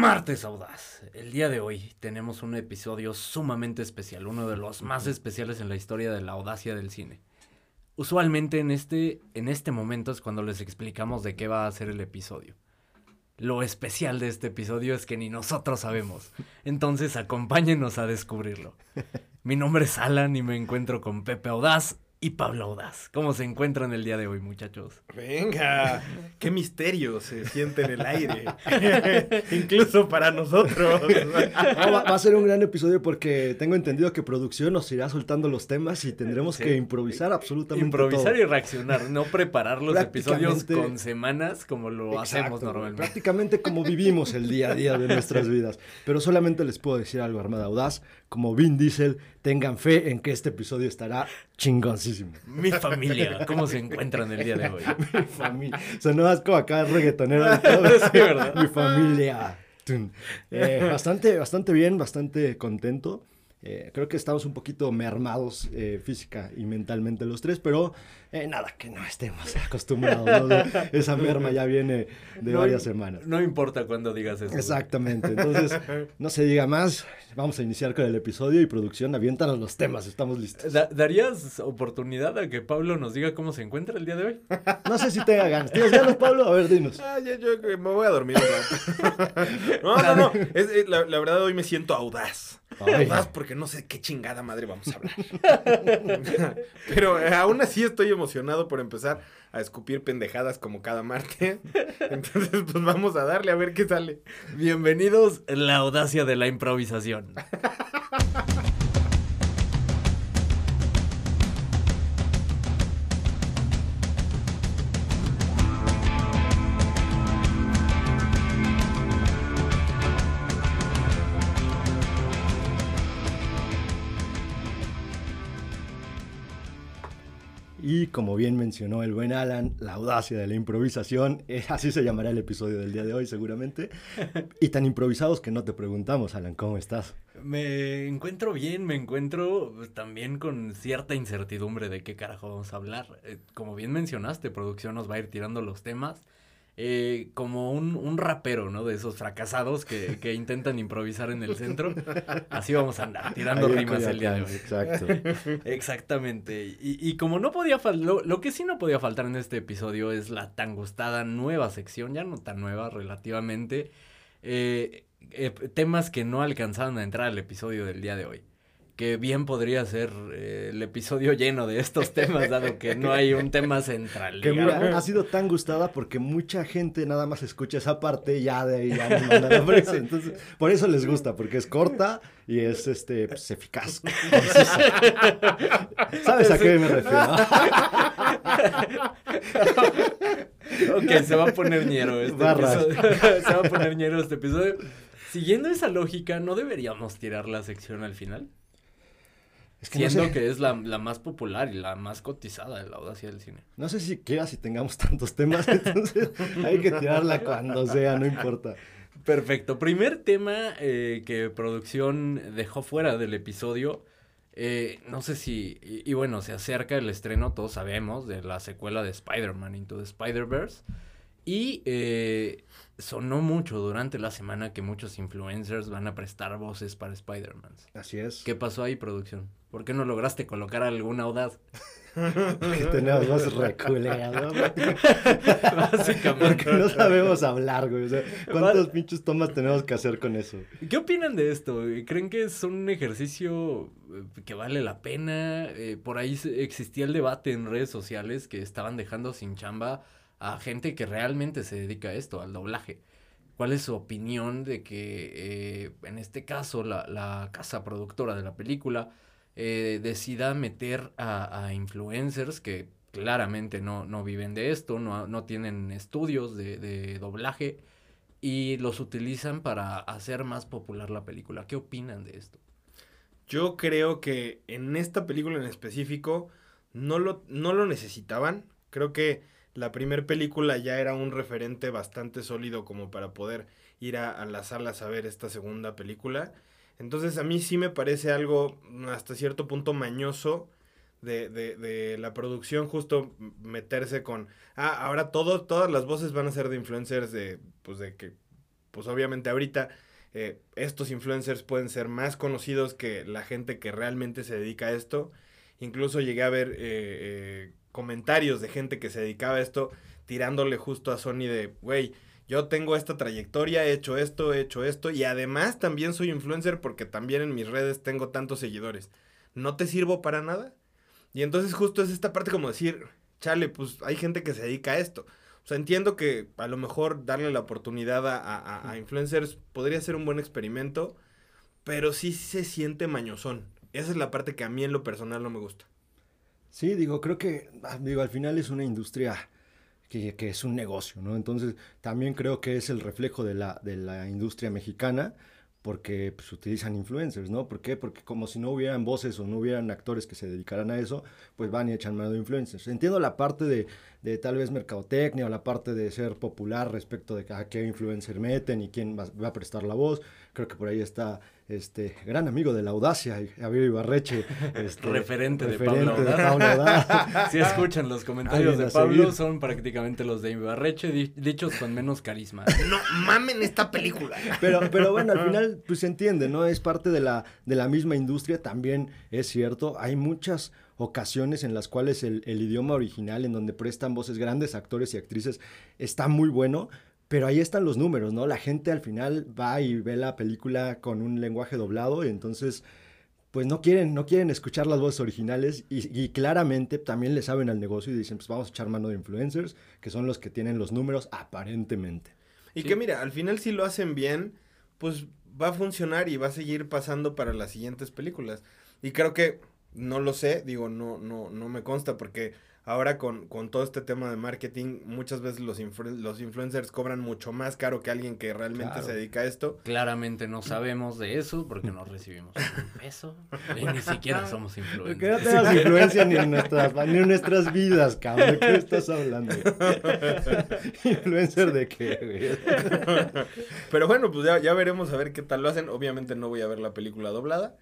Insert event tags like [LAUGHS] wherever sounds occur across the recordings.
Martes Audaz. El día de hoy tenemos un episodio sumamente especial, uno de los más especiales en la historia de la audacia del cine. Usualmente en este, en este momento es cuando les explicamos de qué va a ser el episodio. Lo especial de este episodio es que ni nosotros sabemos. Entonces acompáñenos a descubrirlo. Mi nombre es Alan y me encuentro con Pepe Audaz y Pablo Audaz. ¿Cómo se encuentran el día de hoy, muchachos? Venga, [LAUGHS] qué misterio se siente en el aire. [LAUGHS] Incluso para nosotros. va, a ser un gran episodio porque tengo entendido que producción nos irá soltando los temas y tendremos que improvisar absolutamente Improvisar y reaccionar, no preparar los episodios con semanas como lo hacemos normalmente. Prácticamente como vivimos el día a día de nuestras vidas. Pero solamente les puedo decir algo, Armada Audaz, como Vin Diesel, tengan fe en que este episodio estará chingoncísimo. Mi familia, ¿cómo se encuentran el día de hoy? [LAUGHS] Mi familia. Sonó como acá reggaetonero. [LAUGHS] sí, ¿verdad? Mi familia. Eh, bastante, bastante bien, bastante contento. Eh, creo que estamos un poquito mermados eh, física y mentalmente los tres, pero eh, nada, que no estemos acostumbrados. Esa merma ya viene de varias semanas. No importa cuando digas eso. Exactamente. Entonces, no se diga más. Vamos a iniciar con el episodio y producción. Aviéntanos los temas, estamos listos. ¿Darías oportunidad a que Pablo nos diga cómo se encuentra el día de hoy? No sé si tenga ganas. ¿Tienes ganas, Pablo? A ver, dinos. Ah, yo, me voy a dormir no, [LAUGHS] no, no. la verdad, hoy me siento audaz. Más porque no sé qué chingada madre vamos a hablar. [LAUGHS] Pero eh, aún así estoy emocionado por empezar a escupir pendejadas como cada martes. [LAUGHS] Entonces, pues vamos a darle a ver qué sale. Bienvenidos a la audacia de la improvisación. [LAUGHS] Y como bien mencionó el buen Alan, la audacia de la improvisación, eh, así se llamará el episodio del día de hoy seguramente. Y tan improvisados que no te preguntamos, Alan, ¿cómo estás? Me encuentro bien, me encuentro también con cierta incertidumbre de qué carajo vamos a hablar. Eh, como bien mencionaste, producción nos va a ir tirando los temas eh, como un, un, rapero, ¿no? De esos fracasados que, que, intentan improvisar en el centro. Así vamos a andar, tirando rimas el día de hoy. Exacto. Exactamente. Y, y, como no podía faltar, lo, lo, que sí no podía faltar en este episodio es la tan gustada nueva sección, ya no tan nueva relativamente, eh, eh, temas que no alcanzaron a entrar al episodio del día de hoy que bien podría ser eh, el episodio lleno de estos [LAUGHS] temas, dado que no hay un tema central. Que mira, ha sido tan gustada porque mucha gente nada más escucha esa parte ya de ahí ya la [LAUGHS] Entonces, por eso les gusta, porque es corta y es este pues, eficaz. [LAUGHS] ¿Sabes a qué me refiero? ok, se va a poner ñero este episodio. se va a poner ñero este episodio. Siguiendo esa lógica, ¿no deberíamos tirar la sección al final? Es que Siendo que es la, más popular y la más cotizada de la audacia del cine. No sé si quieras si tengamos tantos temas, [LAUGHS] entonces hay que tirarla cuando sea, no importa. Perfecto. Primer tema eh, que producción dejó fuera del episodio. Eh, no sé si. Y, bueno, se acerca el estreno, todos sabemos, de la secuela de Spider-Man Into the Spider-Verse. Y eh, sonó mucho durante la semana que muchos influencers van a prestar voces para Spider-Man. Así es. ¿Qué pasó ahí, producción? ¿Por qué no lograste colocar alguna audaz? [LAUGHS] Porque tenemos voz reculeada. Básicamente. Porque no sabemos hablar, güey. O sea, ¿cuántos pinches tomas tenemos que hacer con eso? ¿Qué opinan de esto? ¿Creen que es un ejercicio eh, que vale la pena? Eh, por ahí existía el debate en redes sociales que estaban dejando sin chamba a gente que realmente se dedica a esto, al doblaje. ¿Cuál es su opinión de que, eh, en este caso, la, la casa productora de la película eh, decida meter a, influencers que claramente no, no viven de esto, no, no tienen estudios de, de, doblaje y los utilizan para hacer más popular la película. ¿Qué opinan de esto? Yo creo que en esta película en específico no lo, no lo necesitaban. Creo que la primera película ya era un referente bastante sólido como para poder ir a, a las salas a ver esta segunda película. Entonces a mí sí me parece algo hasta cierto punto mañoso de, de, de la producción justo meterse con, ah, ahora todo, todas las voces van a ser de influencers de, pues de que pues obviamente ahorita eh, estos influencers pueden ser más conocidos que la gente que realmente se dedica a esto. Incluso llegué a ver eh, eh, comentarios de gente que se dedicaba a esto tirándole justo a Sony de, güey, yo tengo esta trayectoria, he hecho esto, he hecho esto y además también soy influencer porque también en mis redes tengo tantos seguidores. ¿No te sirvo para nada? Y entonces justo es esta parte como decir, chale, pues hay gente que se dedica a esto. O sea, entiendo que a lo mejor darle la oportunidad a, influencers podría ser un buen experimento, pero sí se siente mañosón. Esa es la parte que a mí en lo personal no me gusta. Sí, digo, creo que, ah, digo, al final es una industria que, es un negocio, ¿no? Entonces, también creo que es el reflejo de la, de la industria mexicana porque pues, utilizan influencers, ¿no? ¿Por qué? Porque como si no hubieran voces o no hubieran actores que se dedicaran a eso, pues van y echan mano de influencers. Entiendo la parte de, de tal vez mercadotecnia o la parte de ser popular respecto de a qué influencer meten y quién va, va a prestar la voz. Creo que por ahí está este gran amigo de la audacia, Javier Ibarreche. [LAUGHS] Este, referente, de Pablo Audaz. [LAUGHS] si escuchan los comentarios de Pablo, son prácticamente los de Ibarreche, dichos con menos carisma. [LAUGHS] No mamen esta película. Pero, pero bueno, al final, pues se entiende, ¿no? Es parte de la, de la misma industria, también es cierto. Hay muchas ocasiones en las cuales el, el idioma original, en donde prestan voces grandes actores y actrices, está muy bueno pero ahí están los números, ¿no? La gente al final va y ve la película con un lenguaje doblado y entonces pues no quieren, no quieren escuchar las voces originales y, claramente también le saben al negocio y dicen, pues vamos a echar mano de influencers, que son los que tienen los números aparentemente. Y que mira, al final si lo hacen bien, pues va a funcionar y va a seguir pasando para las siguientes películas. Y creo que, no lo sé, digo, no, no, no me consta porque ahora con, con, todo este tema de marketing, muchas veces los, los influencers cobran mucho más caro que alguien que realmente se dedica a esto. Claramente no sabemos de eso porque no recibimos un peso y ni siquiera somos influencers. No tenemos influencia ni en nuestras, ni en nuestras vidas, cabrón. ¿De qué estás hablando? [LAUGHS] ¿Influencer de qué, Pero bueno, pues ya, ya veremos a ver qué tal lo hacen. Obviamente no voy a ver la película doblada.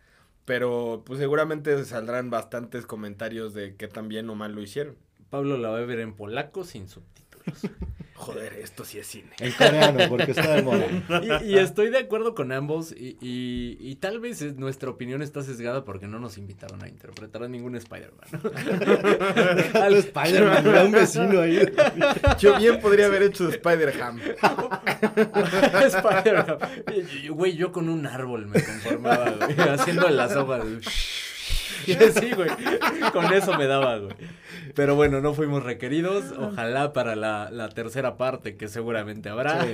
Pero pues seguramente saldrán bastantes comentarios de qué tan bien o mal lo hicieron. Pablo la va a ver en polaco sin subtítulos. [LAUGHS] Joder, esto sí es cine. En coreano, porque está de moda. [LAUGHS] Y, estoy de acuerdo con ambos y, y, tal vez nuestra opinión está sesgada porque no nos invitaron a interpretar a ningún Spider-Man. [LAUGHS] Al Spider-Man, era un vecino ahí. Yo bien podría haber hecho Spider-Ham. [LAUGHS] Spider-Ham. Güey, yo con un árbol me conformaba, güey, haciendo las hojas. [LAUGHS] sí, güey. Con eso me daba, güey. Pero bueno, no fuimos requeridos. Ojalá para la, tercera parte, que seguramente habrá,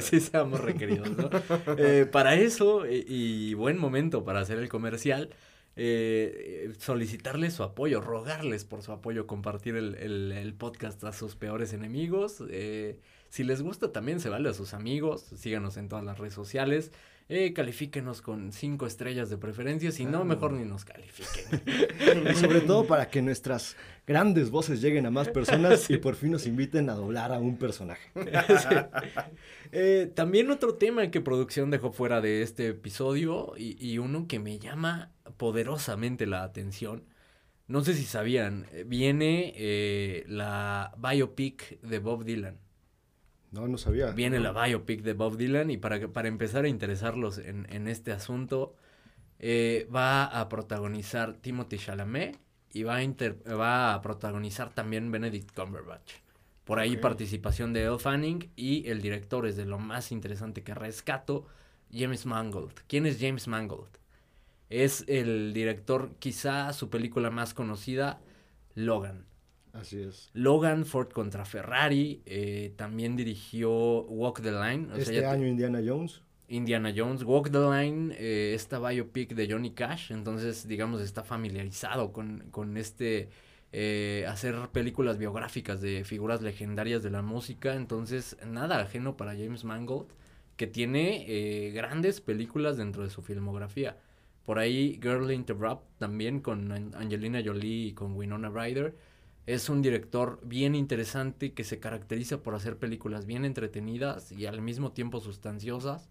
sí, [LAUGHS] seamos requeridos, ¿no? Eh, para eso, y, buen momento para hacer el comercial, eh, solicitarles su apoyo, rogarles por su apoyo, compartir el, podcast a sus peores enemigos. Eh, si les gusta, también se vale a sus amigos. Síganos en todas las redes sociales eh, califíquenos con cinco estrellas de preferencia, si no, mejor ni nos califiquen. [LAUGHS] y sobre todo para que nuestras grandes voces lleguen a más personas y [LAUGHS] por fin nos inviten a doblar a un personaje. [LAUGHS] Eh, también otro tema que producción dejó fuera de este episodio y, uno que me llama poderosamente la atención. No sé si sabían, eh, viene eh, la biopic de Bob Dylan. No, no sabía. Viene la biopic de Bob Dylan y para, para empezar a interesarlos en, en este asunto, eh, va a protagonizar Timothy Chalamet y va a, va a protagonizar también Benedict Cumberbatch. Por ahí participación de Elle Fanning y el director es de lo más interesante que rescato, James Mangold. ¿Quién es James Mangold? Es el director, quizá su película más conocida, Logan. Así es. Logan Ford contra Ferrari. Eh, también dirigió Walk the Line. este año Indiana Jones. Indiana Jones. Walk the Line, eh, esta biopic de Johnny Cash. Entonces, digamos, está familiarizado con, con este... Eh, hacer películas biográficas de figuras legendarias de la música. Entonces, nada ajeno para James Mangold, que tiene eh, grandes películas dentro de su filmografía. Por ahí, Girl Interrupt también con Angelina Jolie y con Winona Ryder es un director bien interesante que se caracteriza por hacer películas bien entretenidas y al mismo tiempo sustanciosas.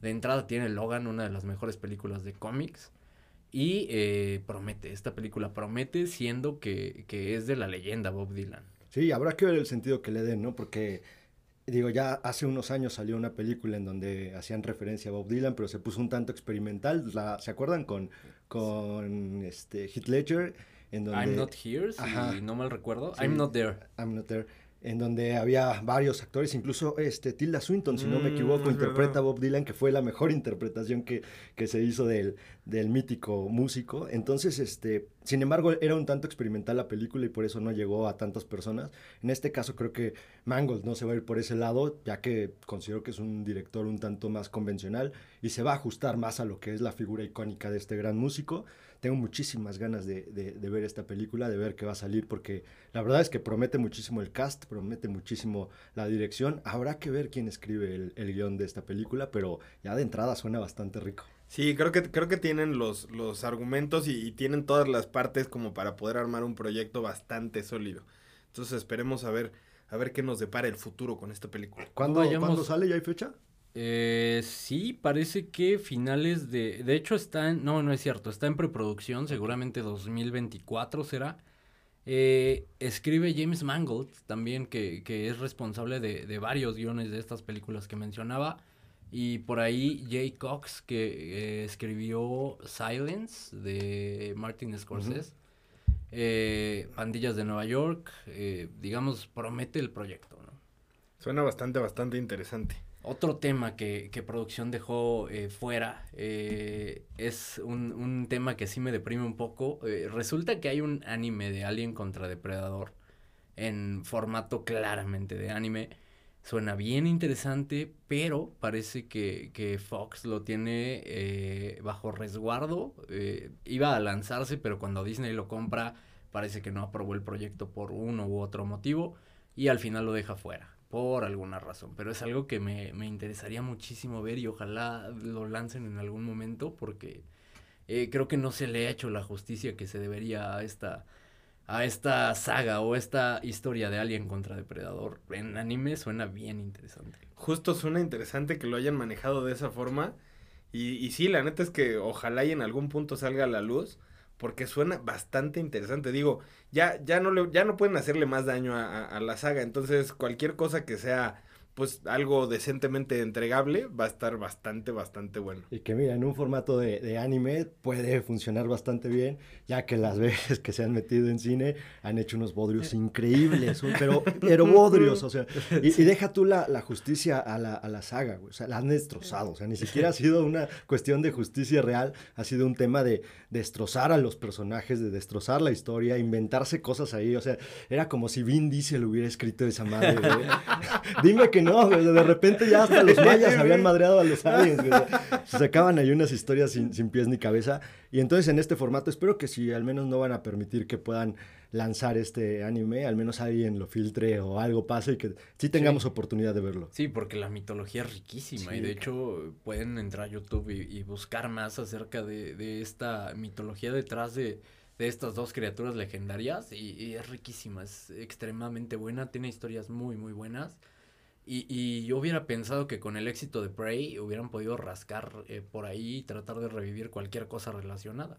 De entrada tiene Logan, una de las mejores películas de cómics. Y eh, promete, esta película promete siendo que, que, es de la leyenda Bob Dylan. Sí, habrá que ver el sentido que le den, ¿no? Porque digo, ya hace unos años salió una película en donde hacían referencia a Bob Dylan, pero se puso un tanto experimental. La, ¿Se acuerdan con, con este, Heath Ledger? En donde, I'm not here, si no mal recuerdo. I'm not there. I'm not there en donde había varios actores, incluso este Tilda Swinton, si no me mm, equivoco, interpreta a Bob Dylan, que fue la mejor interpretación que, que se hizo del, del, mítico músico. Entonces, este, sin embargo, era un tanto experimental la película y por eso no llegó a tantas personas. En este caso creo que Mangold no se va a ir por ese lado, ya que considero que es un director un tanto más convencional y se va a ajustar más a lo que es la figura icónica de este gran músico tengo muchísimas ganas de, de, ver esta película, de ver qué va a salir, porque la verdad es que promete muchísimo el cast, promete muchísimo la dirección. Habrá que ver quién escribe el, el guion de esta película, pero ya de entrada suena bastante rico. Sí, creo que, creo que tienen los, los argumentos y, tienen todas las partes como para poder armar un proyecto bastante sólido. Entonces esperemos a ver, a ver qué nos depara el futuro con esta película. ¿Cuándo, ¿Cuándo sale? ¿Ya hay fecha? Eh, sí, parece que finales de... De hecho está en... No, no es cierto, está en preproducción, seguramente 2024 será. Eh, escribe James Mangold también, que, que es responsable de, de, varios guiones de estas películas que mencionaba. Y por ahí Jay Cox, que eh, escribió Silence de Martin Scorsese. Eh, Pandillas de Nueva York, digamos, promete el proyecto, ¿no? Suena bastante, bastante interesante. Otro tema que, que producción dejó eh, fuera eh, es un, un, tema que sí me deprime un poco. Eh, resulta que hay un anime de Alien contra Depredador en formato claramente de anime. Suena bien interesante, pero parece que, que Fox lo tiene bajo resguardo. iba a lanzarse, pero cuando Disney lo compra, parece que no aprobó el proyecto por uno u otro motivo y al final lo deja fuera por alguna razón, pero es algo que me, me, interesaría muchísimo ver y ojalá lo lancen en algún momento porque eh, creo que no se le ha hecho la justicia que se debería a esta, a esta saga o esta historia de Alien contra Depredador. En anime suena bien interesante. Justo suena interesante que lo hayan manejado de esa forma y, y sí, la neta es que ojalá y en algún punto salga a la luz porque suena bastante interesante. Digo, ya, ya, no, le, ya no pueden hacerle más daño a, a, la saga, entonces cualquier cosa que sea pues algo decentemente entregable va a estar bastante, bastante bueno. Y que mira, en un formato de, de, anime puede funcionar bastante bien, ya que las [LAUGHS] veces que se han metido en cine han hecho unos bodrios increíbles, pero, pero bodrios, o sea, [LAUGHS] y, y deja tú la, la justicia a la, a la, saga, güey, o sea, la han destrozado, o sea, ni siquiera ha sido una cuestión de justicia real, ha sido un tema de destrozar a los personajes, de destrozar la historia, inventarse cosas ahí, o sea, era como si Vin Diesel hubiera escrito esa madre, güey. [LAUGHS] Dime que no, de repente ya hasta los mayas habían madreado a los aliens, Se sacaban ahí unas historias sin, sin, pies ni cabeza. Y entonces en este formato espero que si al menos no van a permitir que puedan lanzar este anime, al menos alguien lo filtre o algo pase y que sí tengamos oportunidad de verlo. Sí, porque la mitología es riquísima y de hecho pueden entrar a YouTube y, y buscar más acerca de, de, esta mitología detrás de, de estas dos criaturas legendarias y, y es riquísima, es extremadamente buena, tiene historias muy, muy buenas. Y, y, yo hubiera pensado que con el éxito de Prey hubieran podido rascar eh, por ahí y tratar de revivir cualquier cosa relacionada.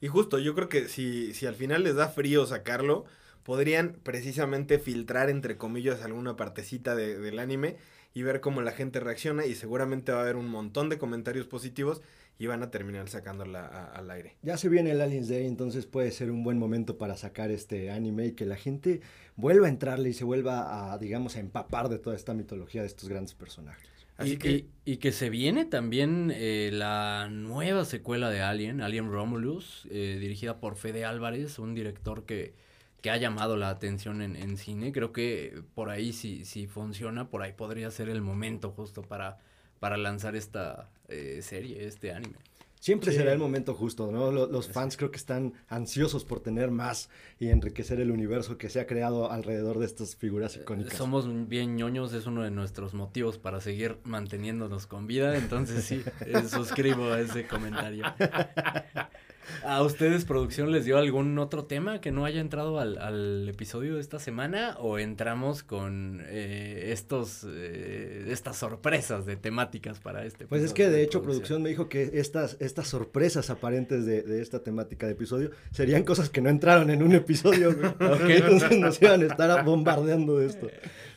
Y justo, yo creo que si, si al final les da frío sacarlo, podrían precisamente filtrar, entre comillas, alguna partecita de, del anime y ver cómo la gente reacciona y seguramente va a haber un montón de comentarios positivos y van a terminar sacándola al aire. Ya se viene el Aliens Day, entonces puede ser un buen momento para sacar este anime y que la gente vuelva a entrarle y se vuelva a, digamos, a empapar de toda esta mitología de estos grandes personajes. Así y, que... Y, que se viene también eh, la nueva secuela de Alien, Alien Romulus, eh, dirigida por Fede Álvarez, un director que, que ha llamado la atención en, en cine. Creo que por ahí, si, si funciona, por ahí podría ser el momento justo para para lanzar esta eh, serie, este anime. Siempre será el momento justo, ¿no? Los, fans creo que están ansiosos por tener más y enriquecer el universo que se ha creado alrededor de estas figuras eh, icónicas. Somos bien ñoños, es uno de nuestros motivos para seguir manteniéndonos con vida, entonces sí, [LAUGHS] eh, suscribo a ese comentario. [LAUGHS] ¿A ustedes, producción, les dio algún otro tema que no haya entrado al, episodio de esta semana? ¿O entramos con eh, estos, eh, estas sorpresas de temáticas para este Pues es que de, hecho producción. me dijo que estas, estas sorpresas aparentes de, esta temática de episodio serían cosas que no entraron en un episodio. [LAUGHS] [LAUGHS] Entonces nos iban a estar bombardeando de esto.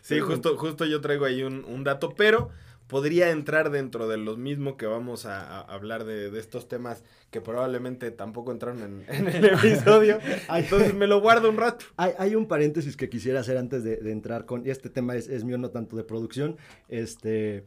Sí, justo, justo yo traigo ahí un, un dato, pero podría entrar dentro de lo mismo que vamos a, hablar de, estos temas que probablemente tampoco entraron en, el [LAUGHS] episodio. Entonces me lo guardo un rato. Hay, un paréntesis que quisiera hacer antes de, entrar con, y este tema es, mío, no tanto de producción. Este,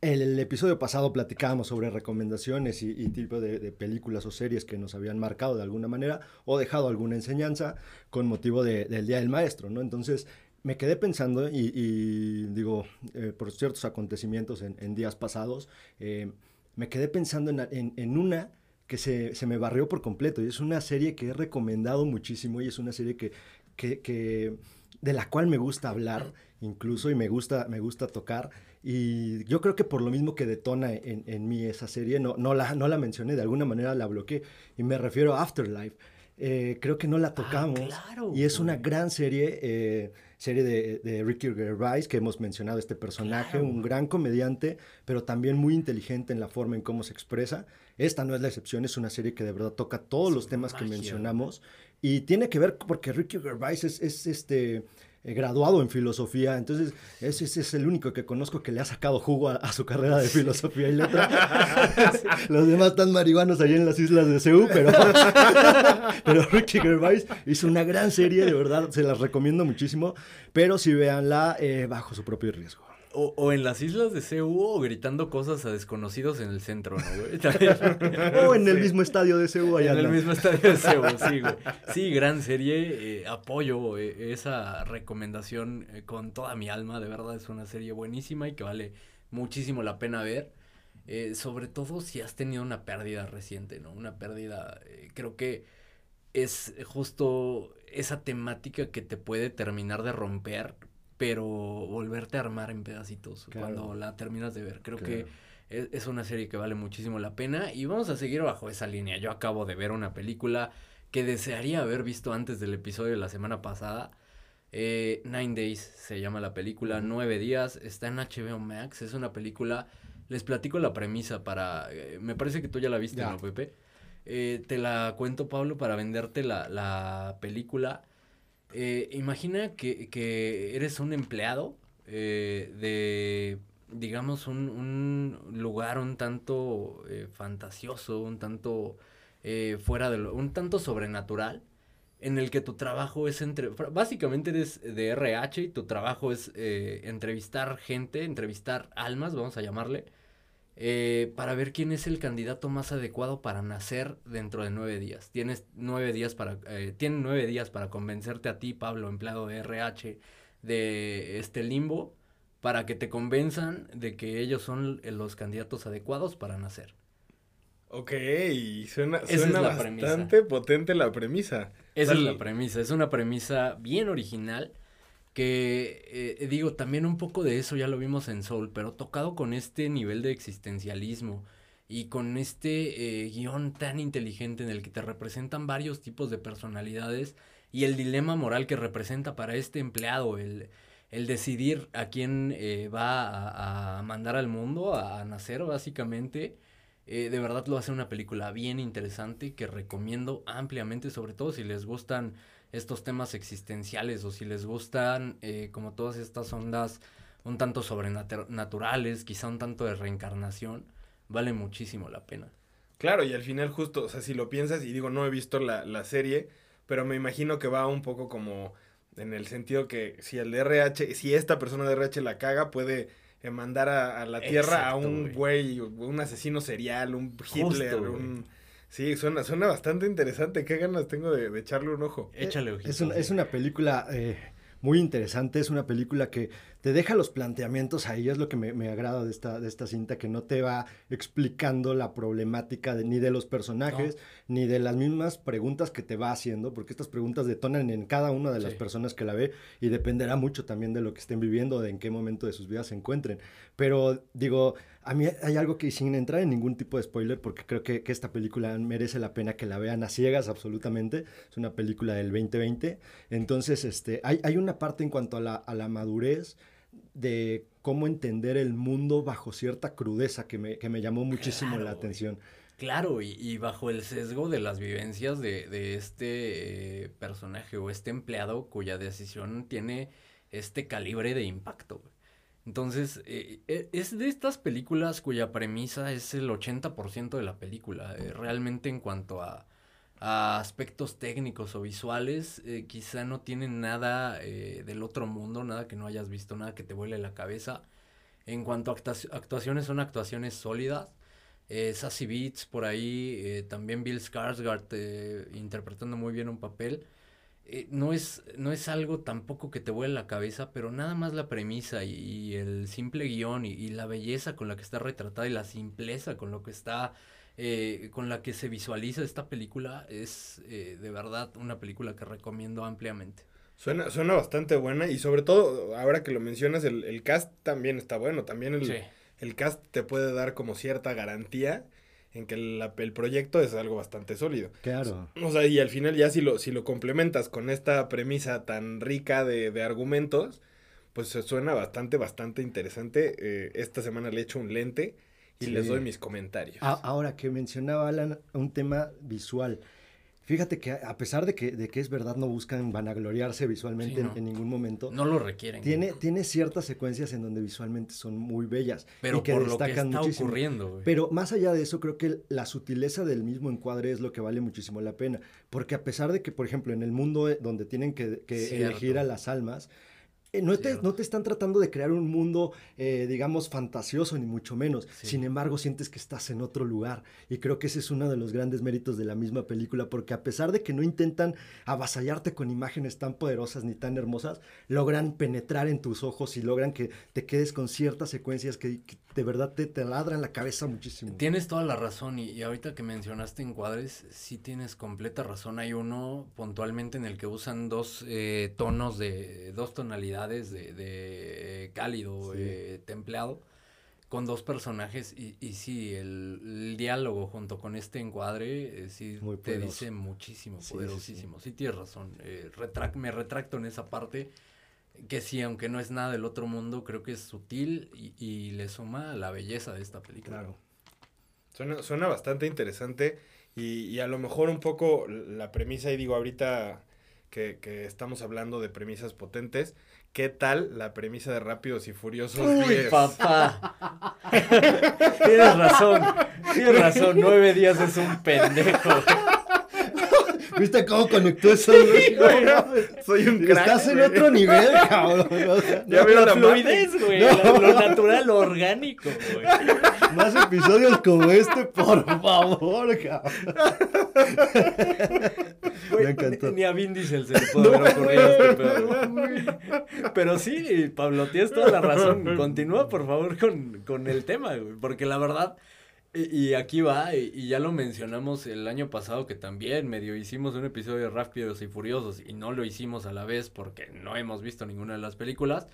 el, episodio pasado platicábamos sobre recomendaciones y, y tipo de, películas o series que nos habían marcado de alguna manera o dejado alguna enseñanza con motivo del Día del Maestro, ¿no? Entonces, me quedé pensando y, digo, eh, por ciertos acontecimientos en, días pasados, eh, me quedé pensando en, una que se, me barrió por completo y es una serie que he recomendado muchísimo y es una serie que, que, de la cual me gusta hablar incluso y me gusta, me gusta tocar y yo creo que por lo mismo que detona en, mí esa serie, no, no, la, no la mencioné, de alguna manera la bloqueé y me refiero a Afterlife. Eh, creo que no la ah, tocamos. y es una gran serie serie de, Ricky Gervais, que hemos mencionado este personaje, un gran comediante, pero también muy inteligente en la forma en cómo se expresa. Esta no es la excepción, es una serie que de verdad toca todos los temas que mencionamos. Y tiene que ver porque Ricky Gervais es, es este eh, graduado en filosofía, entonces ese, es el único que conozco que le ha sacado jugo a, su carrera de filosofía y letra. [LAUGHS] Los demás están marihuanos allí en las islas de Seúl, pero, [LAUGHS] pero Ricky Gervais hizo una gran serie, de verdad, se las recomiendo muchísimo, pero si véanla eh, bajo su propio riesgo. O, en las islas de CU o gritando cosas a desconocidos en el centro, ¿no, [LAUGHS] o en el mismo estadio de CU allá. En el mismo estadio de CU, [LAUGHS] sí, güey. Sí, gran serie. Eh, apoyo eh, esa recomendación eh, con toda mi alma. De verdad, es una serie buenísima y que vale muchísimo la pena ver. sobre todo si has tenido una pérdida reciente, ¿no? Una pérdida, creo que es justo esa temática que te puede terminar de romper pero volverte a armar en pedacitos cuando la terminas de ver. Creo que es, una serie que vale muchísimo la pena y vamos a seguir bajo esa línea. Yo acabo de ver una película que desearía haber visto antes del episodio de la semana pasada. Eh, Nine Days se llama la película, Nueve Días, está en HBO Max, es una película, les platico la premisa para, eh, me parece que tú ya la viste, ¿no, Pepe? Eh, te la cuento, Pablo, para venderte la, la película. Eh, imagina que, eres un empleado eh, de, digamos, un, lugar un tanto eh, fantasioso, un tanto fuera de lo, un tanto sobrenatural, en el que tu trabajo es entre, básicamente eres de RH y tu trabajo es entrevistar gente, entrevistar almas, vamos a llamarle, eh, para ver quién es el candidato más adecuado para nacer dentro de nueve días. Tienes nueve días para, eh, tienen nueve días para convencerte a ti, Pablo, empleado de RH, de este limbo, para que te convenzan de que ellos son los candidatos adecuados para nacer. Ok, suena, suena bastante potente la premisa. Esa es la premisa, es una premisa bien original que eh, digo, también un poco de eso ya lo vimos en Soul, pero tocado con este nivel de existencialismo y con este eh, guion tan inteligente en el que te representan varios tipos de personalidades y el dilema moral que representa para este empleado, el, el decidir a quién eh, va a, mandar al mundo, a, nacer básicamente. de verdad lo hace una película bien interesante que recomiendo ampliamente, sobre todo si les gustan estos temas existenciales o si les gustan eh, como todas estas ondas un tanto sobrenaturales, quizá un tanto de reencarnación, vale muchísimo la pena. Claro, y al final justo, o sea, si lo piensas, y digo, no he visto la, la serie, pero me imagino que va un poco como en el sentido que si el DRH, si esta persona de RH la caga, puede mandar a, la Tierra a un güey, un asesino serial, un Hitler, un... Sí, suena, suena bastante interesante. Qué ganas tengo de, echarle un ojo. Échale Es una, es una película eh, muy interesante. Es una película que te deja los planteamientos ahí, es lo que me, agrada de esta, de esta cinta, que no te va explicando la problemática de, ni de los personajes, ni de las mismas preguntas que te va haciendo, porque estas preguntas detonan en cada una de las personas que la ve y dependerá mucho también de lo que estén viviendo, de en qué momento de sus vidas se encuentren. Pero digo, a mí hay algo que sin entrar en ningún tipo de spoiler, porque creo que, que esta película merece la pena que la vean a ciegas absolutamente, es una película del 2020, entonces este, hay, hay una parte en cuanto a la, a la madurez, de cómo entender el mundo bajo cierta crudeza que me, que me llamó muchísimo la atención. Claro, y, bajo el sesgo de las vivencias de, de este eh, personaje o este empleado cuya decisión tiene este calibre de impacto. Entonces, eh, eh, es de estas películas cuya premisa es el 80% de la película. realmente en cuanto a, a aspectos técnicos o visuales, eh, quizá no tienen nada eh, del otro mundo, nada que no hayas visto, nada que te vuele la cabeza. En cuanto a actuaciones, son actuaciones sólidas. Eh, Sassy Beats por ahí, eh, también Bill Skarsgård interpretando muy bien un papel. No, es, no es algo tampoco que te vuele la cabeza, pero nada más la premisa y, el simple guion y, y, la belleza con la que está retratada y la simpleza con lo que está eh, con la que se visualiza esta película es eh, de verdad una película que recomiendo ampliamente. Suena, suena bastante buena y sobre todo, ahora que lo mencionas, el, cast también está bueno. También el, el, cast te puede dar como cierta garantía en que el, proyecto es algo bastante sólido. Claro. O sea, y al final ya si lo, si lo complementas con esta premisa tan rica de, de argumentos, pues suena bastante, bastante interesante. Eh, esta semana le he hecho un lente y les doy mis comentarios. ahora que mencionaba Alan un tema visual. Fíjate que a pesar de que, de que es verdad, no buscan vanagloriarse visualmente en, ningún momento. No lo requieren. Tiene, tiene ciertas secuencias en donde visualmente son muy bellas. Pero y que por destacan lo que está ocurriendo. Pero más allá de eso, creo que la sutileza del mismo encuadre es lo que vale muchísimo la pena. Porque a pesar de que, por ejemplo, en el mundo donde tienen que, que elegir a las almas, eh, no, te, no te, están tratando de crear un mundo, eh, digamos, fantasioso, ni mucho menos. Sin embargo, sientes que estás en otro lugar. Y creo que ese es uno de los grandes méritos de la misma película, porque a pesar de que no intentan avasallarte con imágenes tan poderosas ni tan hermosas, logran penetrar en tus ojos y logran que te quedes con ciertas secuencias que, de verdad te, te ladran la cabeza muchísimo. Tienes toda la razón, y, y ahorita que mencionaste encuadres, sí tienes completa razón. Hay uno puntualmente en el que usan dos eh, tonos de, dos tonalidades de, cálido, eh, templado, con dos personajes. Y, y sí, el, diálogo junto con este encuadre, eh, sí te dice muchísimo, poderosísimo. Sí, tienes razón. Eh, me retracto en esa parte. Que sí, aunque no es nada del otro mundo, creo que es sutil y, le suma la belleza de esta película. Claro. Suena, suena bastante interesante y, y, a lo mejor un poco la premisa, y digo ahorita que, que, estamos hablando de premisas potentes, ¿Qué tal la premisa de Rápidos y Furiosos Uy, papá. [LAUGHS] tienes razón, tienes razón. Nueve días es un pendejo. ¿Viste cómo conectó eso, güey? soy un crack, Estás en otro nivel, cabrón. [LAUGHS] ya veo la fluidez, güey. Lo natural, lo orgánico, güey. Más episodios como este, por favor, cabrón. Me encantó. Ni a Vin Diesel se le puede haber ocurrido este pedo. Pero sí, Pablo, tienes toda la razón. Continúa, por favor, con, con el tema, güey. Porque la verdad y, aquí va, y, ya lo mencionamos el año pasado que también medio hicimos un episodio de Rápidos y Furiosos y no lo hicimos a la vez porque no hemos visto ninguna de las películas.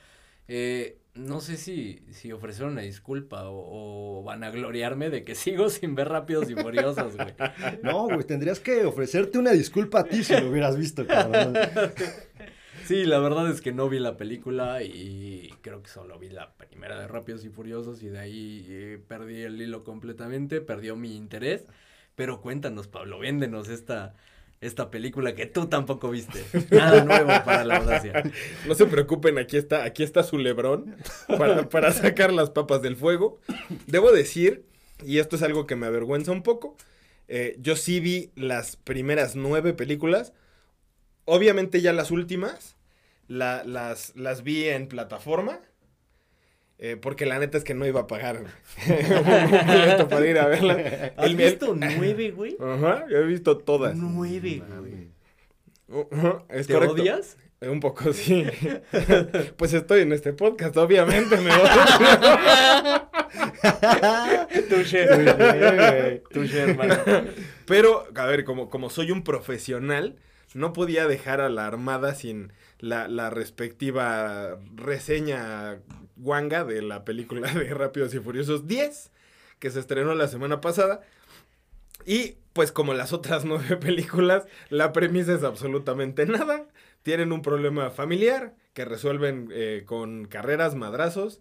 Eh, no sé si, si ofrecer una disculpa o, van a gloriarme de que [LAUGHS] sigo sin ver Rápidos y Furiosos, güey. [LAUGHS] No, güey, tendrías que ofrecerte una disculpa a ti si lo hubieras visto, cabrón. [LAUGHS] Sí, la verdad es que no vi la película y creo que solo vi la primera de Rápidos y Furiosos y de ahí eh, perdí el hilo completamente, perdió mi interés. Pero cuéntanos, Pablo, véndenos esta, esta película que tú tampoco viste. Nada nuevo para la audacia. [LAUGHS] No se preocupen, aquí está, aquí está su lebrón para, para sacar las papas del fuego. Debo decir, y esto es algo que me avergüenza un poco, eh, yo sí vi las primeras nueve películas Obviamente ya las últimas las, las vi en plataforma. Eh, porque la neta es que no iba a pagar [LAUGHS] un para ir a verla. ¿Has visto nueve, [LAUGHS] güey? Ajá, he visto todas. Nueve, güey. ¿Te odias? Un poco, sí. [LAUGHS] pues estoy en este podcast, obviamente me voy. Touché. Touché, hermano. Pero, a ver, como, como soy un profesional, no podía dejar a la Armada sin la, respectiva reseña guanga de la película de Rápidos y Furiosos 10, que se estrenó la semana pasada. Y pues como las otras [LAUGHS] nueve películas, la premisa es absolutamente nada. Tienen un problema familiar que resuelven eh, con carreras, madrazos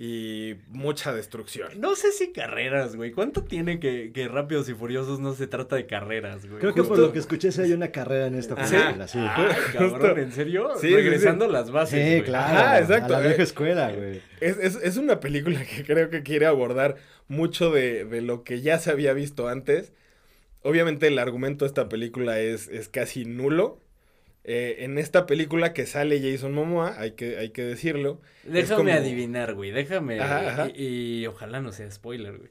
y mucha destrucción. No sé si carreras, güey. ¿Cuánto tiene que, que Rápidos y Furiosos no se trata de carreras, güey? Creo que por lo que escuché si hay una carrera en esta película, sí. Ah, cabrón, ¿en serio? Sí, Regresando sí, a las bases, Sí, güey. claro. Ajá, exacto. A la vieja escuela, güey. Es, es, es una película que creo que quiere abordar mucho de, de lo que ya se había visto antes. Obviamente el argumento de esta película es, es casi nulo. Eh, en esta película que sale Jason Momoa, hay que, hay que decirlo. Déjame como- adivinar, güey. Déjame. Ajá, ajá. Y, y ojalá no sea spoiler, güey.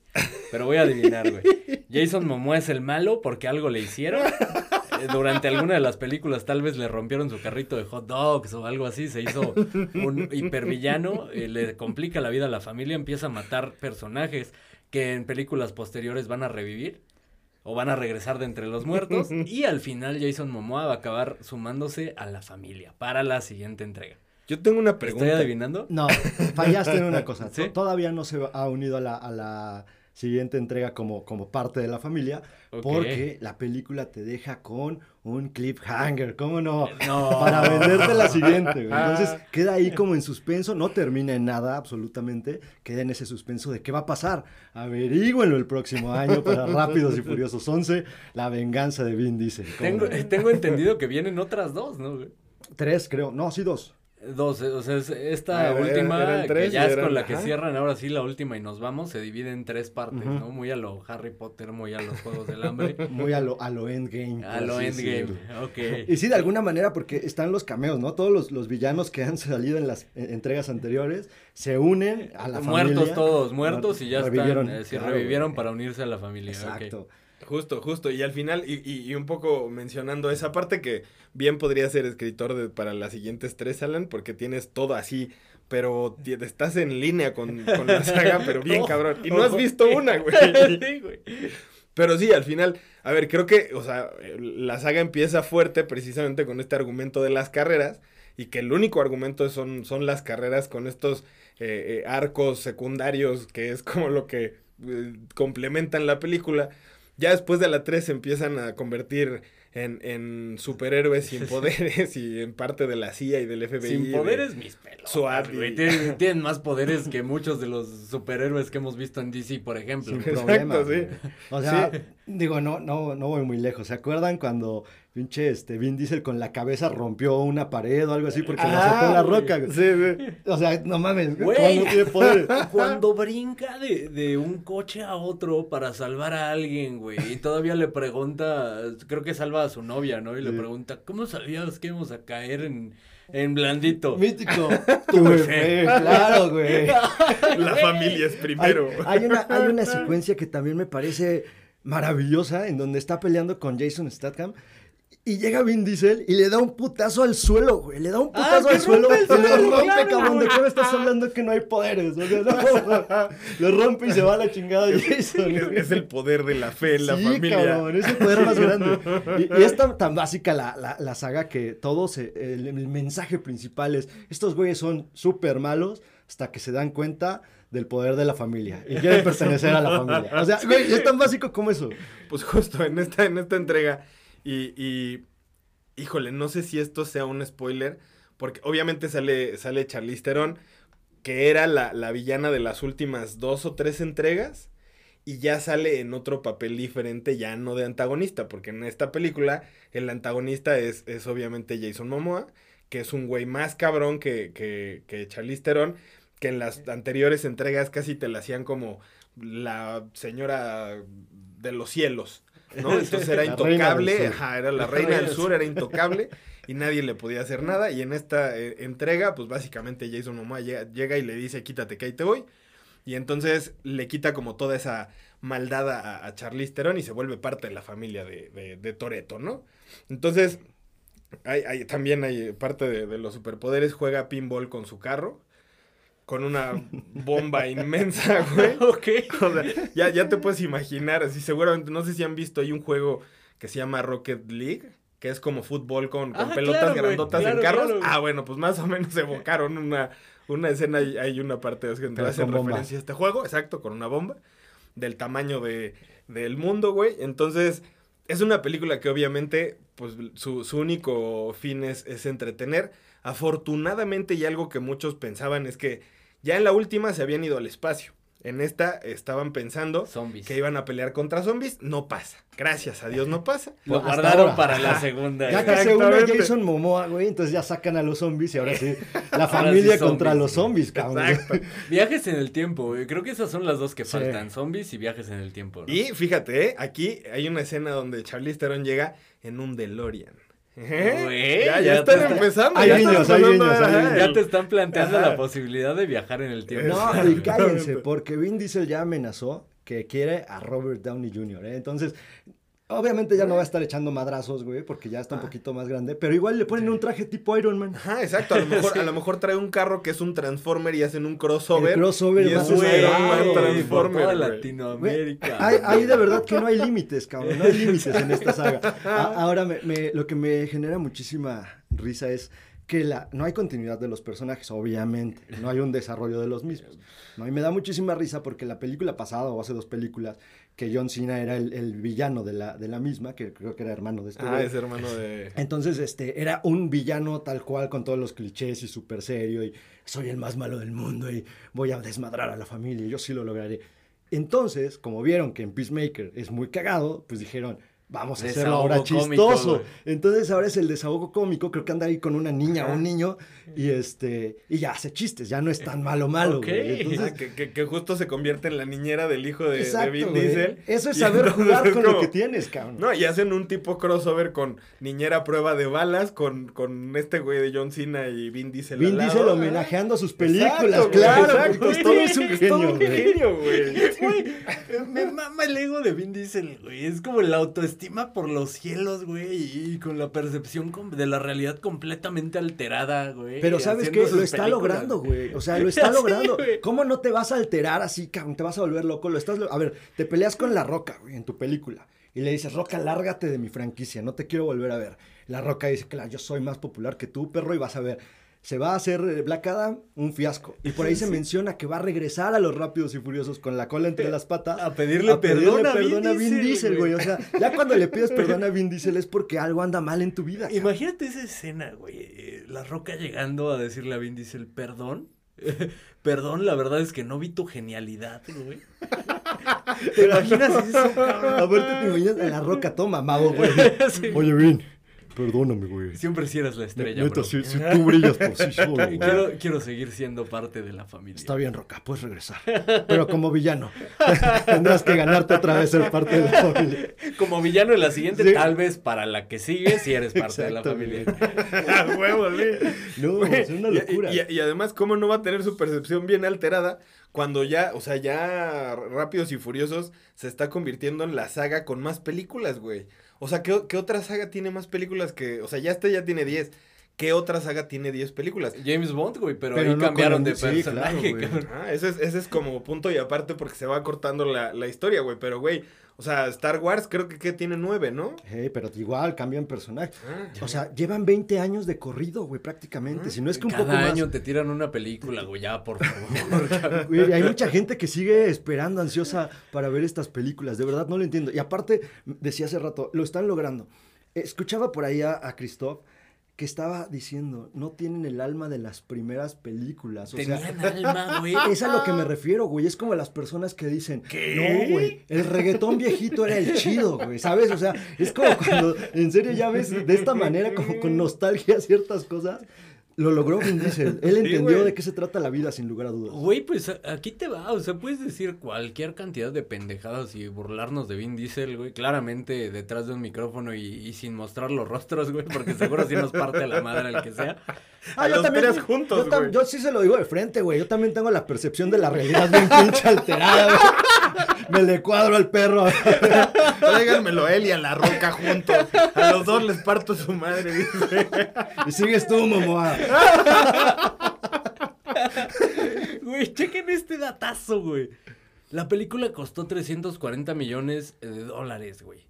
Pero voy a adivinar, güey. [LAUGHS] Jason Momoa es el malo porque algo le hicieron. Eh, Durante alguna de las películas tal vez le rompieron su carrito de hot dogs o algo así, se hizo un hipervillano, eh, le complica la vida a la familia, empieza a matar personajes que en películas posteriores van a revivir o van a regresar de entre los muertos [LAUGHS] y al final Jason Momoa va a acabar sumándose a la familia para la siguiente entrega. Yo tengo una ¿Estoy pregunta. adivinando? No, fallaste en una cosa. [LAUGHS] Todavía no se ha unido a la, a la siguiente entrega como, como parte de la familia, porque la película te deja con un cliffhanger, ¿cómo no? No. Para venderte la siguiente. güey. Entonces Ah. queda ahí como en suspenso, no termina en nada absolutamente, queda en ese suspenso de qué va a pasar. Averígüenlo el próximo año para Rápidos y Furiosos 11, la venganza de Vin Diesel. ¿Cómo Tengo, no? tengo entendido que vienen otras dos, ¿no? Tres, creo. No, sí, dos. Dos, eh, o sea, es- esta Ah, última, eran que ya es eran- con la que ajá. cierran, ahora sí la última y nos vamos, se divide en tres partes. ¿no? Muy a lo Harry Potter, muy a los Juegos del Hambre, [LAUGHS] Muy a lo, a lo endgame. a lo Endgame, decirlo. ok. Y sí, de alguna manera, porque están los cameos, ¿no? Todos los, los villanos que han salido en las eh, entregas anteriores se unen a la familia. Muertos todos, muertos y ya Revivieron, están, eh, sí, claro, revivieron güey. para unirse a la familia. Exacto. Justo, justo. Y al final, y, y- y un poco mencionando esa parte que bien podría ser escritor de, para las siguientes tres, Alan, porque tienes todo así, pero estás en línea con, con la saga, [LAUGHS] pero bien Oh, cabrón. Y no has visto una, güey. [LAUGHS] Sí, güey. Pero sí, al final, a ver, creo que, o sea, la saga empieza fuerte precisamente con este argumento de las carreras y que el único argumento son, son las carreras con estos eh, eh, arcos secundarios que es como lo que eh, complementan la película. Ya después de la 3 se empiezan a convertir en, en superhéroes sin [LAUGHS] poderes y en parte de la CIA y del FBI. Sin de- poderes, mis pelos. SWAT y- güey. Tienen, [LAUGHS] tienen más poderes que muchos de los superhéroes que hemos visto en DC, por ejemplo. Sin Exacto, problema. sí. O sea, digo, no, no, no voy muy lejos. ¿Se acuerdan cuando pinche este Vin Diesel con la cabeza rompió una pared o algo así porque la Ah, sacó la roca? güey? Sí, sí. O sea, no mames, Güey. ¿cómo no tiene poder? [LAUGHS] Cuando brinca de, de un coche a otro para salvar a alguien, güey, y todavía le pregunta, creo que salva a su novia, ¿no? Y le pregunta, ¿cómo sabías que íbamos a caer en, en blandito? Mítico. [LAUGHS] Tuve fe, claro, güey. [LAUGHS] La familia es primero. Hay, hay una, hay una secuencia que también me parece maravillosa en donde está peleando con Jason Statham. Y llega Vin Diesel y le da un putazo al suelo, güey. Le da un Ah, putazo que al suelo y lo rompe, claro, cabrón. ¿De qué me estás hablando que no hay poderes? O sea, no, [LAUGHS] lo rompe y se va a la chingada Jason. Es, es el poder de la fe en la sí, familia. cabrón, es el poder más grande. Y, y [LAUGHS] es tan, tan básica la, la, la saga que todo se, el, el mensaje principal es, estos güeyes son súper malos hasta que se dan cuenta del poder de la familia y quieren pertenecer a la familia. O sea, güey, es tan básico como eso. Pues justo en esta, en esta entrega. Y, y, híjole, no sé si esto sea un spoiler. Porque obviamente sale, sale Charlize Theron, que era la, la villana de las últimas dos o tres entregas. Y ya sale en otro papel diferente, ya no de antagonista. Porque en esta película el antagonista es, es obviamente Jason Momoa, que es un güey más cabrón que, que, que Charlize Theron. Que en las anteriores entregas casi te la hacían como la señora de los cielos, ¿no? Entonces era intocable, ajá, era la reina del sur, era intocable y nadie le podía hacer nada. Y en esta eh, entrega, pues básicamente Jason Momoa llega, llega y le dice, quítate que ahí te voy. Y entonces le quita como toda esa maldad a, a Charlize Theron y se vuelve parte de la familia de, de, de Toretto, ¿no? Entonces, Hay, hay, también hay parte de, de los superpoderes, juega pinball con su carro con una bomba inmensa, [LAUGHS] güey. [LAUGHS] Ok. O sea, ya, ya te puedes imaginar, así seguramente, no sé si han visto, hay un juego que se llama Rocket League, que es como fútbol con, con Ah, pelotas claro, grandotas claro, en carros. claro, ah, bueno, pues más o menos evocaron una, una escena, y hay una parte donde Pero hacen con bomba. referencia a este juego, exacto, con una bomba, del tamaño de, del mundo, güey. Entonces, es una película que obviamente, pues su, su único fin es, es entretener. Afortunadamente, y algo que muchos pensaban es que ya en la última se habían ido al espacio. En esta estaban pensando Zombies. que iban a pelear contra zombies. No pasa. Gracias a Dios no pasa. Lo Hasta guardaron ahora. para la segunda. Ya que se une. Jason Momoa, güey, entonces ya sacan a los zombies y ahora sí, la familia sí contra zombies, los zombies, cabrón. Exacto. [LAUGHS] Viajes en el tiempo, güey. Creo que esas son las dos que Sí. faltan. Zombies y viajes en el tiempo. ¿no? Y fíjate, ¿eh? aquí hay una escena donde Charlize Theron llega en un DeLorean. ¿Eh? Ya, ya, ya te están está- empezando. Hay ya están niños, hay niños, a- hay niños. Ya te están planteando Ajá. la posibilidad de viajar en el tiempo. No, y cállense, porque Vin Diesel ya amenazó que quiere a Robert Downey Jr., ¿eh? Entonces, obviamente ya no va a estar echando madrazos, güey, porque ya está un poquito más grande, pero igual le ponen un traje tipo Iron Man. Ajá, exacto. A lo, [LAUGHS] mejor, a lo mejor trae un carro que es un Transformer y hacen un crossover. El crossover y más es un Güey, Iron Man Transformer. toda güey. Latinoamérica. Hay, hay de verdad que no hay límites, cabrón, no hay límites en esta saga. A- ahora, me- me- lo que me genera muchísima risa es que la, no hay continuidad de los personajes, obviamente, no hay un desarrollo de los mismos. ¿no? Y me da muchísima risa porque la película pasada, o hace dos películas, que John Cena era el, el villano de la, de la misma, que creo que era hermano de este Ah, es hermano de. Entonces, este, era un villano tal cual con todos los clichés y súper serio y soy el más malo del mundo y voy a desmadrar a la familia y yo sí lo lograré. Entonces, como vieron que en Peacemaker es muy cagado, pues dijeron, vamos a hacerlo ahora chistoso. Entonces ahora es el desahogo cómico, creo que anda ahí con una niña o un niño y este, y ya hace chistes, ya no es tan malo malo, Ok. güey. Entonces, Ah, que, que- que justo se convierte en la niñera del hijo de, Vin. Diesel. Eso es saber jugar es con lo que tienes, cabrón. No, y hacen un tipo crossover con niñera prueba de balas, con, con este güey de John Cena y Vin Diesel. Vin al lado. Diesel homenajeando a sus películas, Exacto, claro, exacto, todo todo- es un genio, güey. me mama el ego de Vin Diesel, güey. Es como la autoestima por los cielos, güey. Y con la percepción de la realidad completamente alterada, güey. Pero ¿sabes qué? Lo está logrando, güey. O sea, lo [LAUGHS] está logrando. ¿Cómo no te vas a alterar así, cabrón? Te vas a volver loco. Lo estás... A ver, te peleas con La Roca, güey, en tu película. Y le dices, Roca, lárgate de mi franquicia. No te quiero volver a ver. La Roca dice, claro, yo soy más popular que tú, perro, y vas a ver. Se va a hacer eh, Black Adam un fiasco. Y por ahí se [LAUGHS] menciona que va a regresar a los Rápidos y Furiosos con la cola entre las patas. A pedirle perdón a Vin perdón Diesel, Diesel, güey. güey. O sea, ya cuando le pides [LAUGHS] perdón a Vin Diesel es porque algo anda mal en tu vida. Imagínate esa escena, güey. eh, La roca llegando a decirle a Vin Diesel, perdón. [LAUGHS] Perdón, la verdad es que no vi tu genialidad, güey. ¿Te imaginas eso, cabrón? Aparte te imaginas a la roca todo mamado, güey. Sí. Oye, Vin, perdóname, güey. Siempre si eres la estrella, Neta, bro. si, si [LAUGHS] tú brillas por sí solo, güey. Quiero, quiero seguir siendo parte de la familia. Está bien, Roca, puedes regresar. Pero como villano. [LAUGHS] Tendrás que ganarte otra vez ser parte de la familia. Como villano en la siguiente, Sí. tal vez para la que sigue, si eres parte de la familia. [LAUGHS] A huevo, sí. No, Güey, es una y- locura. Y, y además, ¿cómo no va a tener su percepción bien alterada cuando ya, o sea, ya Rápidos y Furiosos se está convirtiendo en la saga con más películas, güey? O sea, ¿qué, qué otra saga tiene más películas que, o sea, ya este ya tiene 10. ¿Qué otra saga tiene 10 películas? James Bond, güey, pero, Pero ahí no cambiaron de sí, personaje, claro. Ah, ese es, ese es como punto y aparte porque se va cortando la, la historia, güey. Pero, güey, o sea, Star Wars creo que, que tiene 9, ¿no? Hey, pero igual cambian personaje. Ah, O sea, llevan 20 años de corrido, güey, prácticamente. Si no es que un Cada poco más. año te tiran una película, güey, ya, por favor. [LAUGHS] Güey, hay mucha gente que sigue esperando, ansiosa para ver estas películas. De verdad no lo entiendo. Y aparte, decía hace rato, lo están logrando. Escuchaba por ahí a, a Christoph que estaba diciendo, no tienen el alma de las primeras películas. O sea, Tenían alma, güey. [LAUGHS] es a lo que me refiero, güey. Es como las personas que dicen, ¿Qué? no, güey, el reggaetón viejito era el chido, güey, ¿sabes? O sea, es como cuando en serio ya ves de esta manera, como con nostalgia ciertas cosas. Lo logró Vin Diesel. Él [LAUGHS] entendió de qué se trata la vida, sin lugar a dudas. Güey, pues aquí te va. O sea, puedes decir cualquier cantidad de pendejadas y burlarnos de Vin Diesel, güey. Claramente detrás de un micrófono y, sin mostrar los rostros, güey. Porque seguro sí nos parte la madre el que sea. Ah, yo también. juntos, yo, güey. yo, sí se lo digo de frente, güey. Yo también tengo la percepción de la realidad bien pinche alterada, güey. Me le cuadro al perro. [LAUGHS] Tráiganmelo él y a la roca juntos. A los dos les parto su madre, dice. Y sigues tú, Momoa. [LAUGHS] Güey, chequen este datazo, güey. La película costó 340 millones de dólares, güey.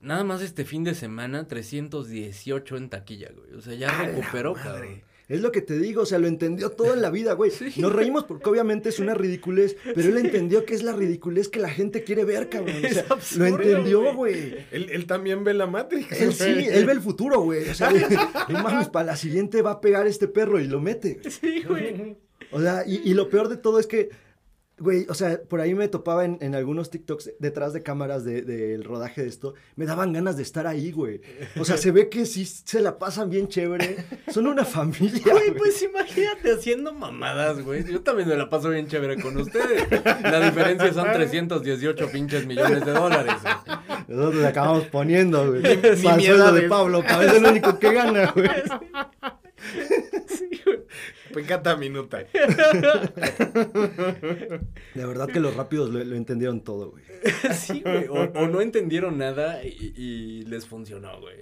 Nada más este fin de semana, 318 en taquilla, güey. O sea, ya recuperó, cabrón. Es lo que te digo, o sea, lo entendió todo en la vida, güey. [LAUGHS] Nos reímos porque obviamente es una ridiculez, pero él entendió que es la ridiculez que la gente quiere ver, cabrón. O sea, lo entendió, güey. Él, también ve la Matrix. Él sí, [LAUGHS] él ve el futuro, güey. O sea, [LAUGHS] no mames, para la siguiente va a pegar este perro y lo mete. Sí, güey. O sea, y, y lo peor de todo es que Güey, o sea, por ahí me topaba en, en algunos TikToks detrás de cámaras del de, rodaje de esto. Me daban ganas de estar ahí, güey. O sea, se ve que sí se la pasan bien chévere. Son una familia. Güey, pues imagínate haciendo mamadas, güey. Yo también me la paso bien chévere con ustedes. La diferencia son 318 pinches millones de dólares. Nosotros le acabamos poniendo, güey. Mi miedo de Pablo, es el único que gana, güey. [LAUGHS] Pecata minuta. [LAUGHS] De verdad que los rápidos lo, entendieron todo, güey. [LAUGHS] Sí, güey. O, no entendieron nada y, les funcionó, güey.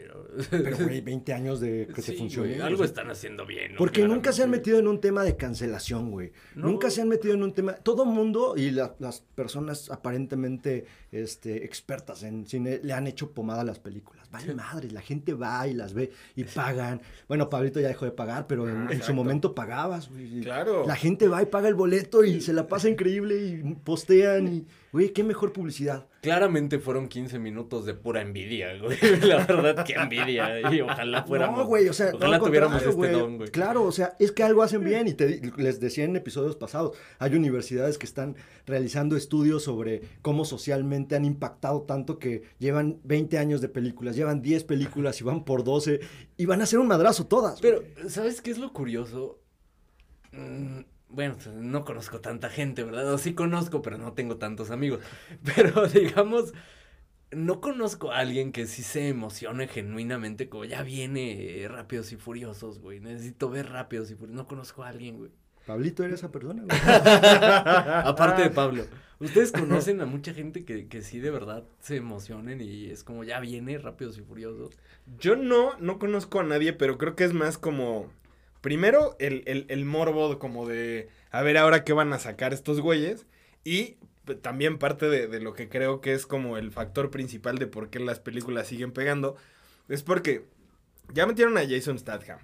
Pero, güey, [LAUGHS] 20 años de que se funcione. algo están haciendo bien. Porque nunca se han metido en un tema de cancelación, güey. Nunca se han metido en un tema. Todo mundo y las personas aparentemente este, expertas en cine le han hecho pomada a las películas. Vale madre, la gente va y las ve y pagan. Bueno, Pablito ya dejó de pagar, pero en, en su momento pagabas, güey. Claro. La gente va y paga el boleto y se la pasa increíble y postean y Güey, qué mejor publicidad. Claramente fueron 15 minutos de pura envidia, güey. [LAUGHS] La verdad, qué envidia. Y ojalá fuéramos. No, güey, o sea, ojalá tuviéramos este don, güey. Claro, o sea, es que algo hacen bien. Y te, les decía en episodios pasados, hay universidades que están realizando estudios sobre cómo socialmente han impactado tanto que llevan 20 años de películas, llevan 10 películas y van por 12 y van a hacer un madrazo todas. Pero, ¿sabes qué es lo curioso? Mm, bueno, pues, no conozco tanta gente, ¿verdad? O sí conozco, pero no tengo tantos amigos. [LAUGHS] Pero digamos, no conozco a alguien que sí se emocione genuinamente, como ya viene Rápidos y Furiosos, güey. Necesito ver Rápidos y Furiosos. No conozco a alguien, güey. Pablito era esa persona, güey. [LAUGHS] Aparte de Pablo. ¿Ustedes conocen a mucha gente que, que sí de verdad se emocionen y es como ya viene Rápidos y Furiosos? Yo no, no conozco a nadie, pero creo que es más como Primero, el, el, el morbo como de, a ver ahora qué van a sacar estos güeyes. Y también parte de, de, lo que creo que es como el factor principal de por qué las películas siguen pegando. Es porque ya metieron a Jason Statham.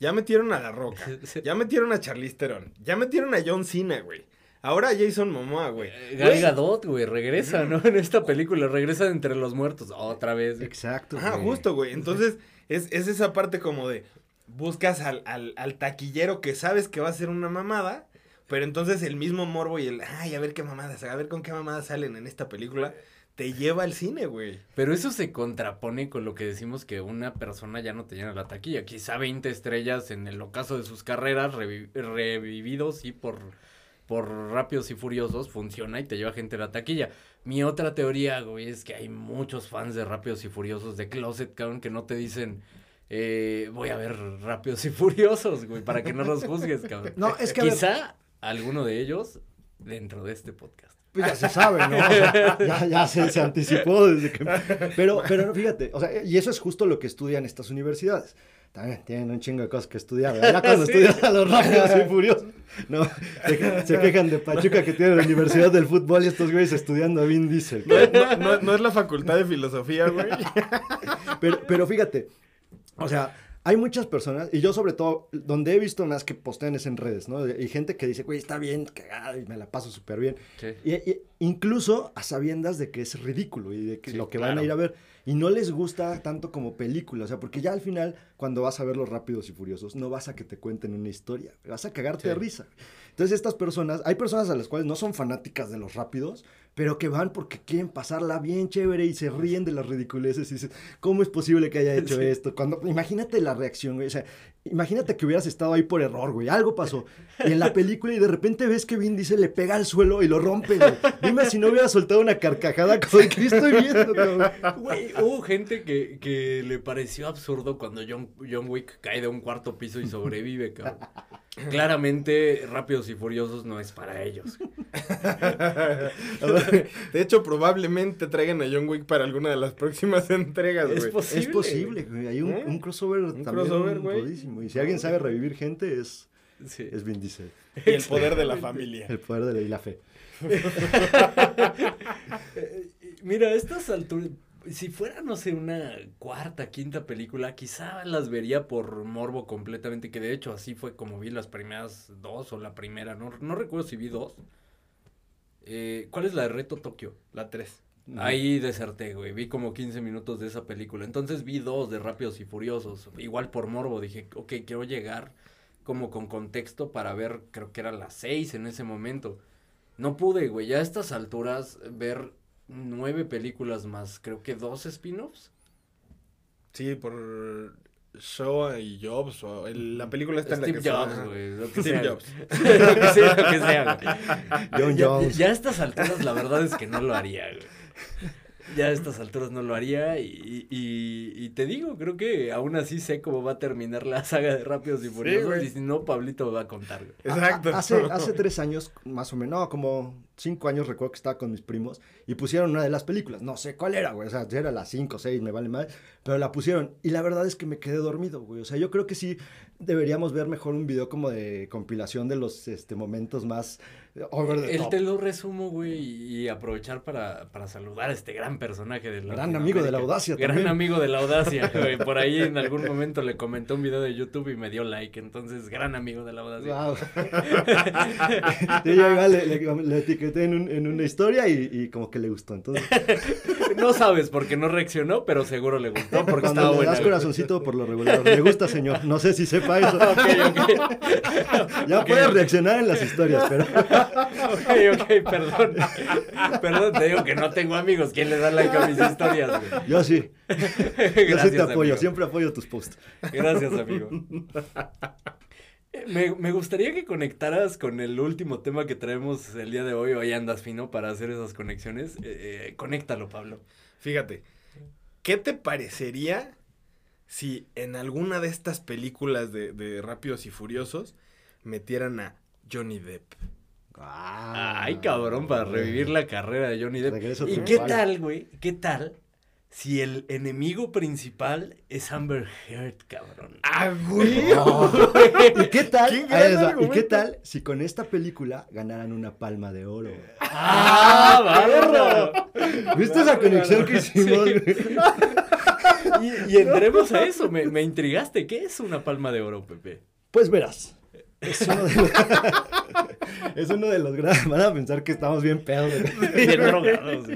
Ya metieron a La Roca. [LAUGHS] Ya metieron a Charlize Theron. Ya metieron a John Cena, güey. Ahora Jason Momoa, güey. Eh, Gal Gadot, güey, regresa, ¿no? En esta película, regresa de entre los muertos otra vez. Exacto. Ajá, justo, güey. Entonces, es, es esa parte como de, buscas al, al, taquillero que sabes que va a ser una mamada, pero entonces el mismo morbo y el, ay, a ver qué mamadas, a ver con qué mamadas salen en esta película, te lleva al cine, güey. Pero eso se contrapone con lo que decimos que una persona ya no te llena la taquilla. Quizá 20 estrellas en el ocaso de sus carreras, revividos y por, por rápidos y furiosos, funciona y te lleva gente a la taquilla. Mi otra teoría, güey, es que hay muchos fans de rápidos y furiosos de Closet, cabrón, que no te dicen eh, voy a ver Rápidos y Furiosos, güey, para que no los juzgues, cabrón. No, es que... Quizá alguno de ellos dentro de este podcast. Pues ya se sabe, ¿no? ya, se, anticipó desde que... Pero, pero fíjate, o sea, y eso es justo lo que estudian estas universidades. También tienen un chingo de cosas que estudiar. Ya cuando [LAUGHS] estudian a los rápidos y furiosos, no, se, quejan de Pachuca que tiene la Universidad del Fútbol y estos güeyes estudiando a Vin Diesel. No, no, es la facultad de filosofía, güey. Pero, pero fíjate, o sea, hay muchas personas, y yo sobre todo, donde he visto más que postean es en redes, ¿no? Y gente que dice, güey, está bien, cagada, y me la paso súper bien. Y, incluso a sabiendas de que es ridículo y de que lo que van a ir a ver. Y no les gusta tanto como película, o sea, porque ya al final, cuando vas a ver Los Rápidos y Furiosos, no vas a que te cuenten una historia, vas a cagarte de risa. Entonces estas personas, hay personas a las cuales no son fanáticas de Los Rápidos, pero que van porque quieren pasarla bien chévere y se ríen de las ridiculeces y dicen, ¿cómo es posible que haya hecho [LAUGHS] esto? Cuando, imagínate la reacción, güey, o sea, Imagínate que hubieras estado ahí por error, güey. Algo pasó. Y en la película y de repente ves que Vin Diesel le pega al suelo y lo rompe. Dime si no hubiera soltado una carcajada con que estoy viendo, Güey, hubo gente que, que, le pareció absurdo cuando John, John Wick cae de un cuarto piso y sobrevive, cabrón. Claramente, Rápidos y Furiosos no es para ellos. [LAUGHS] de hecho, probablemente traigan a John Wick para alguna de las próximas entregas, güey. Es posible. Es posible, güey. Hay un, ¿Eh? un crossover un también crossover, güey. Y si alguien sabe revivir gente, es, es Vin Diesel. Y el poder de la familia. El poder de la, y la fe. [LAUGHS] Mira, estas alturas, si fuera, no sé, una cuarta, quinta película, quizá las vería por morbo completamente, que de hecho así fue como vi las primeras dos o la primera, no, no recuerdo si vi dos. Eh, ¿Cuál es la de Reto Tokio? La tres. Ahí deserté, güey. Vi como 15 minutos de esa película. Entonces vi dos de Rápidos y Furiosos. Igual por morbo. Dije, ok, quiero llegar como con contexto para ver, creo que era las seis en ese momento. No pude, güey. Ya a estas alturas ver nueve películas más, creo que dos spin-offs. Sí, por Show y Jobs, o la película está en la que Jobs, güey, lo que [LAUGHS] Steve sea. Jobs. [LAUGHS] lo que sea, lo que sea, John ya, Jones. Ya a estas alturas la verdad es que no lo haría, güey ya a estas alturas no lo haría y, y, te digo, creo que aún así sé cómo va a terminar la saga de Rápidos y Furiosos y si no, Pablito va a contar. [LAUGHS] Exacto. hace, hace tres años, más o menos, no, como cinco años recuerdo que estaba con mis primos y pusieron una de las películas. No sé cuál era, güey. O sea, era las cinco, seis, me vale mal. Pero la pusieron y la verdad es que me quedé dormido, güey. O sea, yo creo que sí deberíamos ver mejor un video como de compilación de los este, momentos más over the El te lo resumo, güey, y aprovechar para, para saludar a este gran personaje del Gran amigo de la audacia Gran amigo de la audacia, [LAUGHS] güey. Por ahí en algún momento le comenté un video de YouTube y me dio like. Entonces, gran amigo de la audacia. Wow. [LAUGHS] [LAUGHS] igual le, etiqueté en, un, en, una historia y, y, como que le gustó. Entonces... no sabes porque no reaccionó, pero seguro le gustó porque Cuando estaba le das corazoncito por lo regular. Me gusta, señor. No sé si sepa eso. ya puedes reaccionar en las historias, pero... ok, ok, perdón. Perdón, te digo que no tengo amigos. ¿Quién le da like a mis historias, Yo sí. Yo sí te apoyo. Siempre apoyo tus posts. Gracias, amigo. Me, me, gustaría que conectaras con el último tema que traemos el día de hoy. Hoy andas fino para hacer esas conexiones. Eh, eh, conéctalo, Pablo. Fíjate, ¿qué te parecería si en alguna de estas películas de, de Rápidos y Furiosos metieran a Johnny Depp? Ay, cabrón, para revivir la carrera de Johnny Depp. ¿Y qué tal, güey? ¿Qué tal si el enemigo principal es Amber Heard, cabrón? ¡Ah, güey! ¿Y qué tal? ¿Y qué tal si con esta película ganaran una palma de oro? ¡Ah, [LAUGHS] barro! ¿Viste esa conexión que hicimos? y, entremos a eso, me, me intrigaste. ¿Qué es una palma de oro, Pepe? Pues verás. Es uno de los, [LAUGHS] es uno de los grandes. Van a pensar que estamos bien pedos. [LAUGHS] Bien drogados.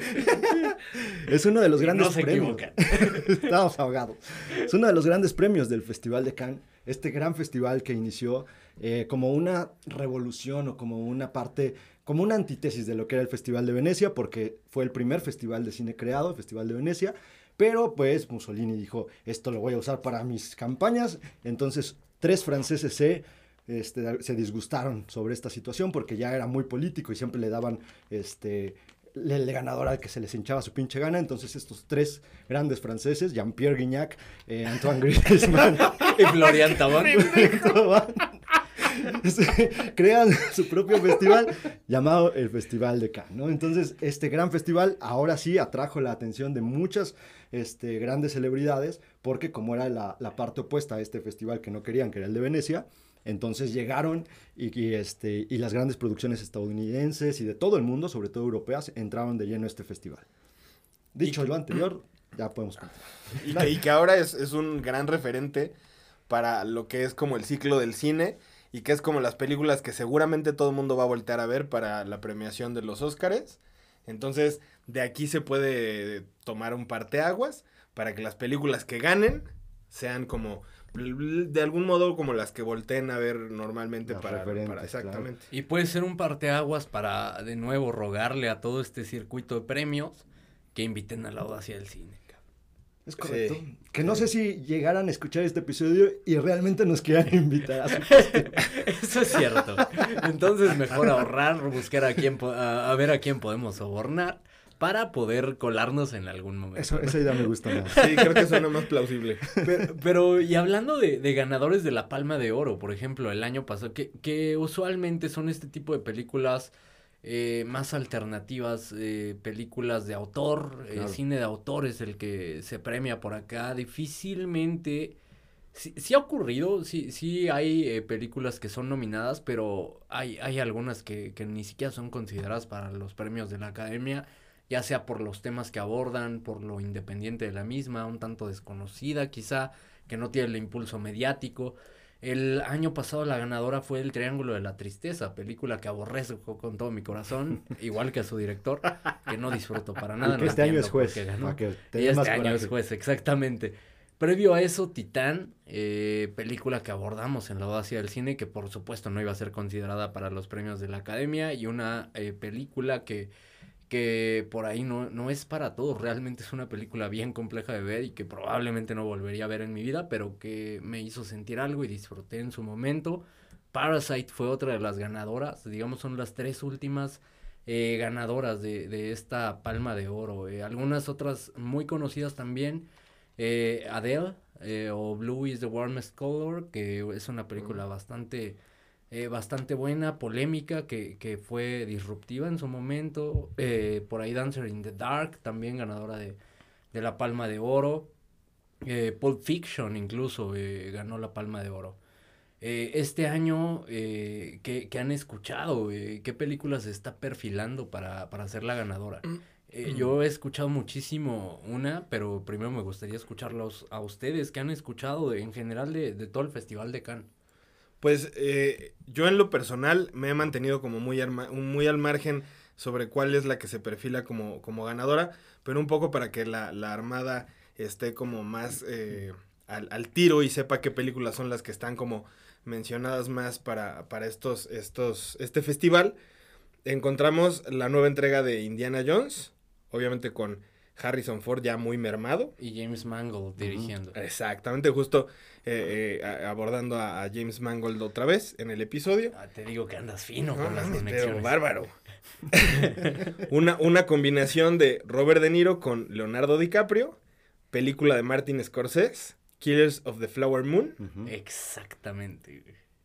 Es uno de los grandes no se premios. [LAUGHS] estamos ahogados. Es uno de los grandes premios del Festival de Cannes. Este gran festival que inició eh, como una revolución o como una parte, como una antítesis de lo que era el Festival de Venecia, porque fue el primer festival de cine creado, el Festival de Venecia. Pero pues Mussolini dijo, esto lo voy a usar para mis campañas. Entonces, tres franceses se este, se disgustaron sobre esta situación porque ya era muy político y siempre le daban este, el ganador al que se les hinchaba su pinche gana. Entonces estos tres grandes franceses, Jean-Pierre Guignac, eh, Antoine Griezmann [LAUGHS] y Florian Thauvin, [LAUGHS] [LAUGHS] crean su propio festival llamado el Festival de Cannes, ¿no? Entonces, este gran festival ahora sí atrajo la atención de muchas este, grandes celebridades, porque como era la, la parte opuesta a este festival que no querían, que era el de Venecia, entonces llegaron y, este, y las grandes producciones estadounidenses y de todo el mundo, sobre todo europeas, entraron de lleno a este festival. Dicho lo anterior, ya podemos continuar. Y que, ahora es, un gran referente para lo que es como el ciclo del cine y que es como las películas que seguramente todo el mundo va a voltear a ver para la premiación de los Óscares. Entonces, de aquí se puede tomar un parteaguas para que las películas que ganen sean como de algún modo como las que volteen a ver normalmente para, exactamente. Y puede ser un parteaguas para de nuevo rogarle a todo este circuito de premios que inviten a la audacia del cine. Es correcto. Que no sé si llegaran a escuchar este episodio y realmente nos quieran [LAUGHS] invitar a su Eso es cierto. Entonces mejor ahorrar, buscar a quién, a, ver a quién podemos sobornar para poder colarnos en algún momento. Eso, esa idea me gusta más. Sí, creo que suena más plausible. [LAUGHS] Pero, y hablando de, de, ganadores de la Palma de Oro, por ejemplo, el año pasado, que, que usualmente son este tipo de películas eh, más alternativas, eh, películas de autor, eh, cine de autor es el que se premia por acá. Difícilmente, sí, ha ocurrido, sí, sí hay películas que son nominadas, pero hay, hay algunas que, que ni siquiera son consideradas para los premios de la academia, ya sea por los temas que abordan, por lo independiente de la misma, un tanto desconocida quizá, que no tiene el impulso mediático. El año pasado la ganadora fue El Triángulo de la Tristeza, película que aborrezco con todo mi corazón, [LAUGHS] igual que a su director, que no disfruto para nada. que este año es juez. y este año es juez, exactamente. Previo a eso, Titán, eh, película que abordamos en la audacia del cine, que por supuesto no iba a ser considerada para los premios de la academia, y una eh, película que que por ahí no, no es para todos, realmente es una película bien compleja de ver y que probablemente no volvería a ver en mi vida, pero que me hizo sentir algo y disfruté en su momento. Parasite fue otra de las ganadoras, digamos son las tres últimas eh, ganadoras de, de, esta palma de oro. Eh, algunas otras muy conocidas también, eh, Adele o Blue is the Warmest Color, que es una película bastante eh, bastante buena, polémica, que, que, fue disruptiva en su momento. Eh, por ahí Dancer in the Dark, también ganadora de, de la Palma de Oro. Eh, Pulp Fiction incluso ganó la Palma de Oro. este año, ¿qué, ¿qué, han escuchado? ¿Qué películas se está perfilando para, para ser la ganadora? Mm. yo he escuchado muchísimo una, pero primero me gustaría escucharlos a ustedes. ¿Qué han escuchado en general de, de todo el Festival de Cannes? Pues eh, yo en lo personal me he mantenido como muy, muy al margen sobre cuál es la que se perfila como, como ganadora, pero un poco para que la, la Armada esté como más eh, al, al, tiro y sepa qué películas son las que están como mencionadas más para, para estos, estos, este festival. Encontramos la nueva entrega de Indiana Jones, obviamente con Harrison Ford ya muy mermado. Y James Mangold dirigiendo. Exactamente, justo eh, eh, abordando a, James Mangold otra vez en el episodio. Ah, te digo que andas fino con las conexiones. Pero bárbaro. [LAUGHS] una, una combinación de Robert De Niro con Leonardo DiCaprio, película de Martin Scorsese, Killers of the Flower Moon. Exactamente.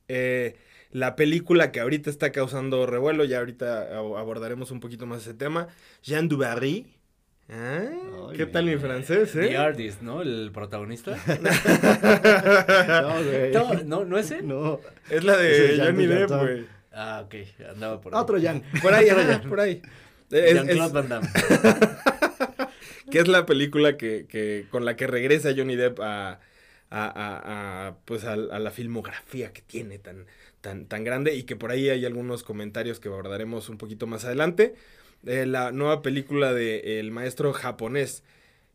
Eh, la película que ahorita está causando revuelo, ya ahorita abordaremos un poquito más ese tema, Jean Dubarry, Ah, ¿Qué tal mi francés, eh? The Artist, ¿no? El protagonista. [LAUGHS] no, güey. No, no, ¿no es él? No. Es la de Johnny Depp, güey. Ah, ok. Andaba por ahí. Otro Jan. Por ahí, por ahí. Jean-Claude Van Damme. [LAUGHS] que es la película que, que, con la que regresa Johnny Depp a, a, a, a pues a, la filmografía que tiene tan, tan, tan grande y que por ahí hay algunos comentarios que abordaremos un poquito más adelante. Eh, la nueva película del maestro japonés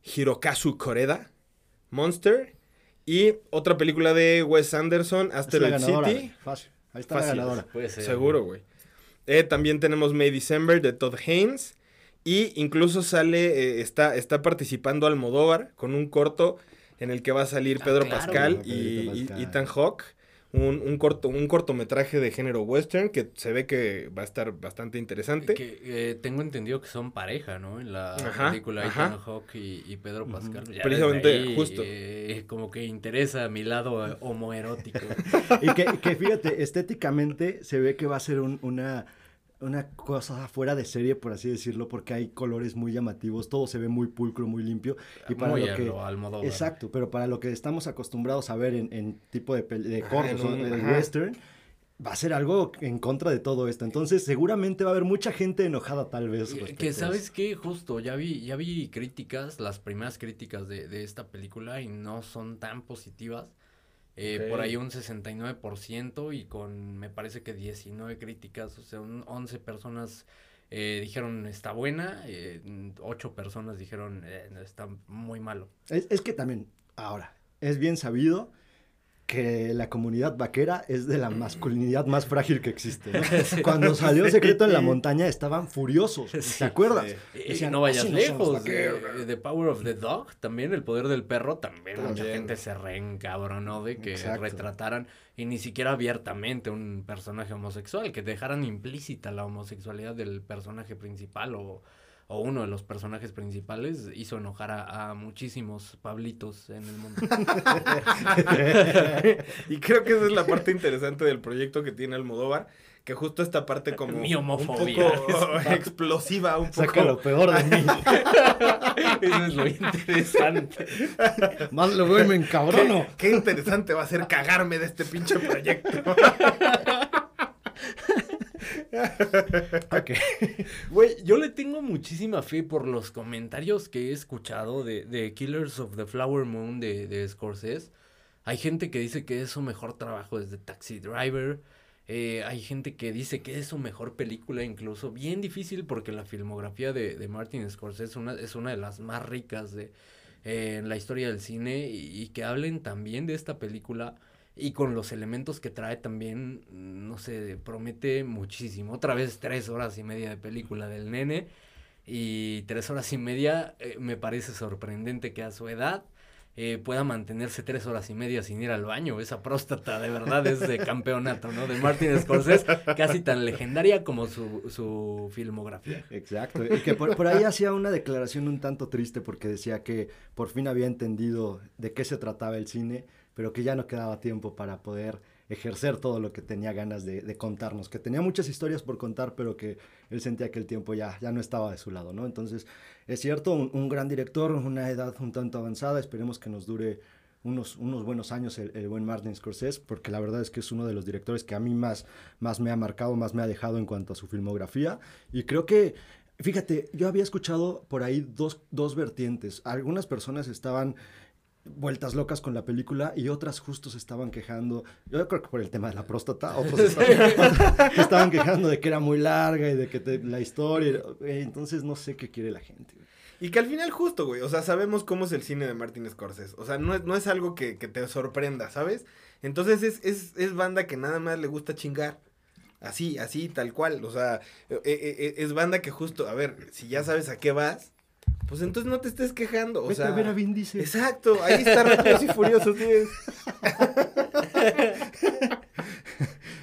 Hirokazu Koreda, Monster, y otra película de Wes Anderson, Asteroid City. Fácil. Ahí está la ganadora. Seguro, güey. Eh, también tenemos May December de Todd Haynes. Y incluso sale, eh, está, está participando Almodóvar con un corto en el que va a salir ah, Pedro Pascal y, Ethan Hawke un, un, corto, un cortometraje de género western que se ve que va a estar bastante interesante. Que eh, tengo entendido que son pareja, ¿no? En la película Ethan Hawke y, Pedro Pascal. Precisamente, justo. Eh, como que interesa a mi lado eh, homoerótico. [LAUGHS] y que, que, fíjate, estéticamente se ve que va a ser un, una una cosa fuera de serie, por así decirlo, porque hay colores muy llamativos, todo se ve muy pulcro, muy limpio. Y para lo que, exacto, pero para lo que estamos acostumbrados a ver en, tipo de, de cortos o de western, va a ser algo en contra de todo esto. Entonces, seguramente va a haber mucha gente enojada tal vez. Que sabes que justo, ya vi, ya vi críticas, las primeras críticas de, de esta película y no son tan positivas. Eh, por ahí un 69% y con, me parece que 19 críticas, o sea, 11 personas eh, dijeron está buena, eh, 8 personas dijeron eh, está muy malo. Es, es, que también, ahora, es bien sabido que la comunidad vaquera es de la masculinidad más frágil que existe. [LAUGHS] Cuando salió Secreto en la Montaña estaban furiosos, ¿te acuerdas? Y no vayas lejos. The Power of the Dog, también el poder del perro, también, mucha gente se reencabronó de que retrataran y ni siquiera abiertamente un personaje homosexual, que dejaran implícita la homosexualidad del personaje principal o o uno de los personajes principales hizo enojar a, muchísimos Pablitos en el mundo. [LAUGHS] y creo que esa es la parte interesante del proyecto que tiene Almodóvar, que justo esta parte como Mi homofobia. [LAUGHS] un poco explosiva, un Saca lo peor de mí. [LAUGHS] Eso es lo interesante. Más lo veo y me encabrono. qué interesante va a ser cagarme de este pinche proyecto. [LAUGHS] ok. [LAUGHS] Güey, yo le tengo muchísima fe por los comentarios que he escuchado de, de Killers of the Flower Moon de, de Scorsese. Hay gente que dice que es su mejor trabajo desde Taxi Driver. Eh, hay gente que dice que es su mejor película, incluso. Bien difícil porque la filmografía de, de Martin Scorsese una, es una de las más ricas de, eh, en la historia del cine. Y, que hablen también de esta película y con los elementos que trae también, no sé, promete muchísimo. Otra vez tres horas y media de película del nene y tres horas y media eh, me parece sorprendente que a su edad eh, pueda mantenerse tres horas y media sin ir al baño. Esa próstata de verdad es de campeonato, ¿no? De Martin Scorsese, casi tan legendaria como su, su filmografía. Exacto, y que por, por, ahí hacía una declaración un tanto triste porque decía que por fin había entendido de qué se trataba el cine pero que ya no quedaba tiempo para poder ejercer todo lo que tenía ganas de, contarnos, que tenía muchas historias por contar, pero que él sentía que el tiempo ya, ya no estaba de su lado, ¿no? Entonces, es cierto, un, gran director, una edad un tanto avanzada, esperemos que nos dure unos, unos buenos años el, buen Martin Scorsese, porque la verdad es que es uno de los directores que a mí más, más me ha marcado, más me ha dejado en cuanto a su filmografía, y creo que Fíjate, yo había escuchado por ahí dos, dos vertientes. Algunas personas estaban vueltas locas con la película y otras justo se estaban quejando, yo creo que por el tema de la próstata, otros [LAUGHS] estaban, quejando de que era muy larga y de que la historia, entonces no sé qué quiere la gente. Y que al final justo, güey, o sea, sabemos cómo es el cine de Martin Scorsese, o sea, no es, no es algo que, te sorprenda, ¿sabes? Entonces es, es, es banda que nada más le gusta chingar. Así, así, tal cual. O sea, e, e, e, es banda que justo, a ver, si ya sabes a qué vas, pues entonces no te estés quejando. O sea, a ver a Vin Diesel. Exacto, ahí está Rápidos y Furiosos [LAUGHS]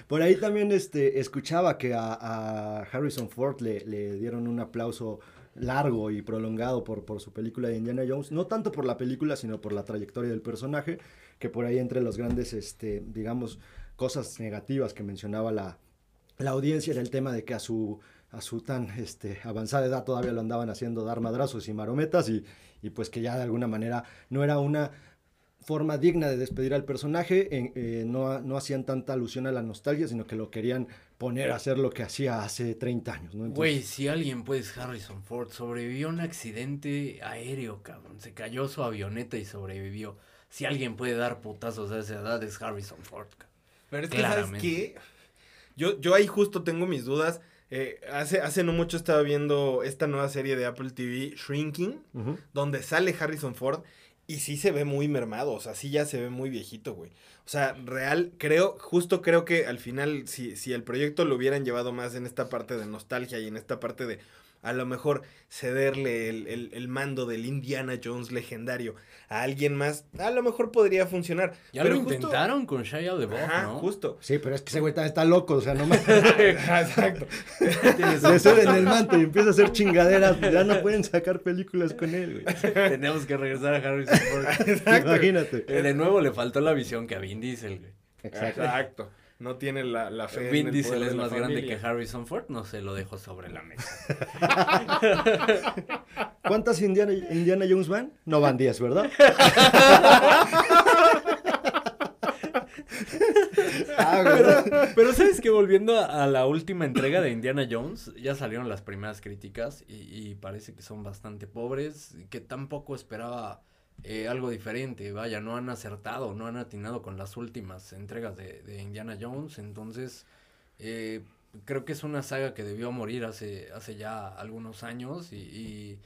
Por ahí también este, escuchaba que a, Harrison Ford le, le, dieron un aplauso largo y prolongado por, por su película de Indiana Jones, no tanto por la película, sino por la trayectoria del personaje, que por ahí entre los grandes, este, digamos, cosas negativas que mencionaba la, la audiencia era el tema de que a su a su tan este, avanzada edad todavía lo andaban haciendo dar madrazos y marometas y, y pues que ya de alguna manera no era una forma digna de despedir al personaje, eh, no, no, hacían tanta alusión a la nostalgia, sino que lo querían poner a hacer lo que hacía hace 30 años, ¿no? Güey, si alguien pues Harrison Ford sobrevivió a un accidente aéreo, cabrón, se cayó su avioneta y sobrevivió. Si alguien puede dar putazos a esa edad es Harrison Ford, cabrón. Pero es que, ¿sabes qué? Yo, yo ahí justo tengo mis dudas eh, hace, hace no mucho estaba viendo esta nueva serie de Apple TV, Shrinking, donde sale Harrison Ford y sí se ve muy mermado, o sea, sí ya se ve muy viejito, güey. O sea, real, creo, justo creo que al final, si, si el proyecto lo hubieran llevado más en esta parte de nostalgia y en esta parte de a lo mejor cederle el, mando del Indiana Jones legendario a alguien más, a lo mejor podría funcionar. Ya lo intentaron con Shia LaBeouf, ¿no? justo. Sí, pero es que ese güey está, loco, o sea, no me... [LAUGHS] Exacto. Le en el manto y empieza a hacer chingaderas, ya no pueden sacar películas con él, güey. [LAUGHS] Tenemos que regresar a Harrison Ford. Imagínate. De nuevo le faltó la visión que a Vin Diesel, güey. Exacto no tiene la, la fe. Vin Diesel es más grande que Harrison Ford, no se lo dejo sobre la mesa. [LAUGHS] ¿Cuántas Indiana, Indiana Jones van? No van 10, ¿verdad? [LAUGHS] Ah, pero sabes que volviendo a, la última entrega de Indiana Jones, ya salieron las primeras críticas y, y parece que son bastante pobres, que tampoco esperaba eh, algo diferente. Vaya, no han acertado, no han atinado con las últimas entregas de, de Indiana Jones. Entonces, eh, creo que es una saga que debió morir hace, hace ya algunos años y,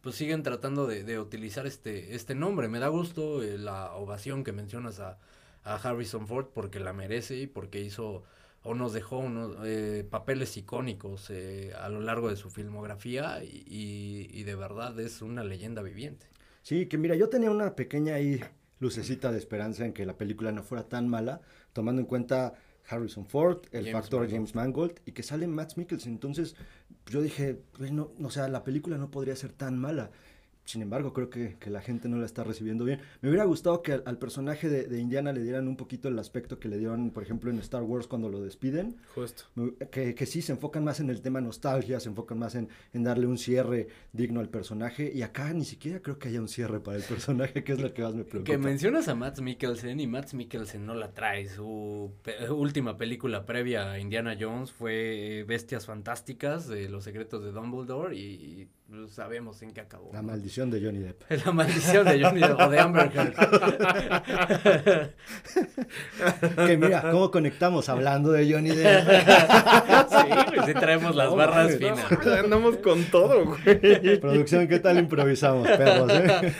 pues siguen tratando de, de, utilizar este, este nombre. Me da gusto eh, la ovación que mencionas a, a Harrison Ford porque la merece y porque hizo o nos dejó unos eh, papeles icónicos eh, a lo largo de su filmografía y, y, de verdad es una leyenda viviente. Sí, que mira, yo tenía una pequeña ahí lucecita de esperanza en que la película no fuera tan mala, tomando en cuenta Harrison Ford, el factor James Mangold y que sale Matt Mikkelsen. Entonces yo dije, pues no, o sea, la película no podría ser tan mala. Sin embargo, creo que, la gente no la está recibiendo bien. Me hubiera gustado que al, personaje de, Indiana le dieran un poquito el aspecto que le dieron, por ejemplo, en Star Wars cuando lo despiden. Justo. Que, que sí se enfocan más en el tema nostalgia, se enfocan más en, darle un cierre digno al personaje. Y acá ni siquiera creo que haya un cierre para el personaje, que es lo que más me preocupa. Que mencionas a Matt Mikkelsen y Matt Mikkelsen no la trae. Su última película previa a Indiana Jones fue Bestias Fantásticas de los secretos de Dumbledore y pues, sabemos en qué acabó. La maldición de Johnny Depp. [LAUGHS] La maldición de Johnny Depp o de Amber Heard. [LAUGHS] que mira, ¿cómo conectamos hablando de Johnny Depp? [LAUGHS] sí, pues sí traemos las barras finas. andamos con todo, güey. Producción, ¿qué tal improvisamos, perros? Eh?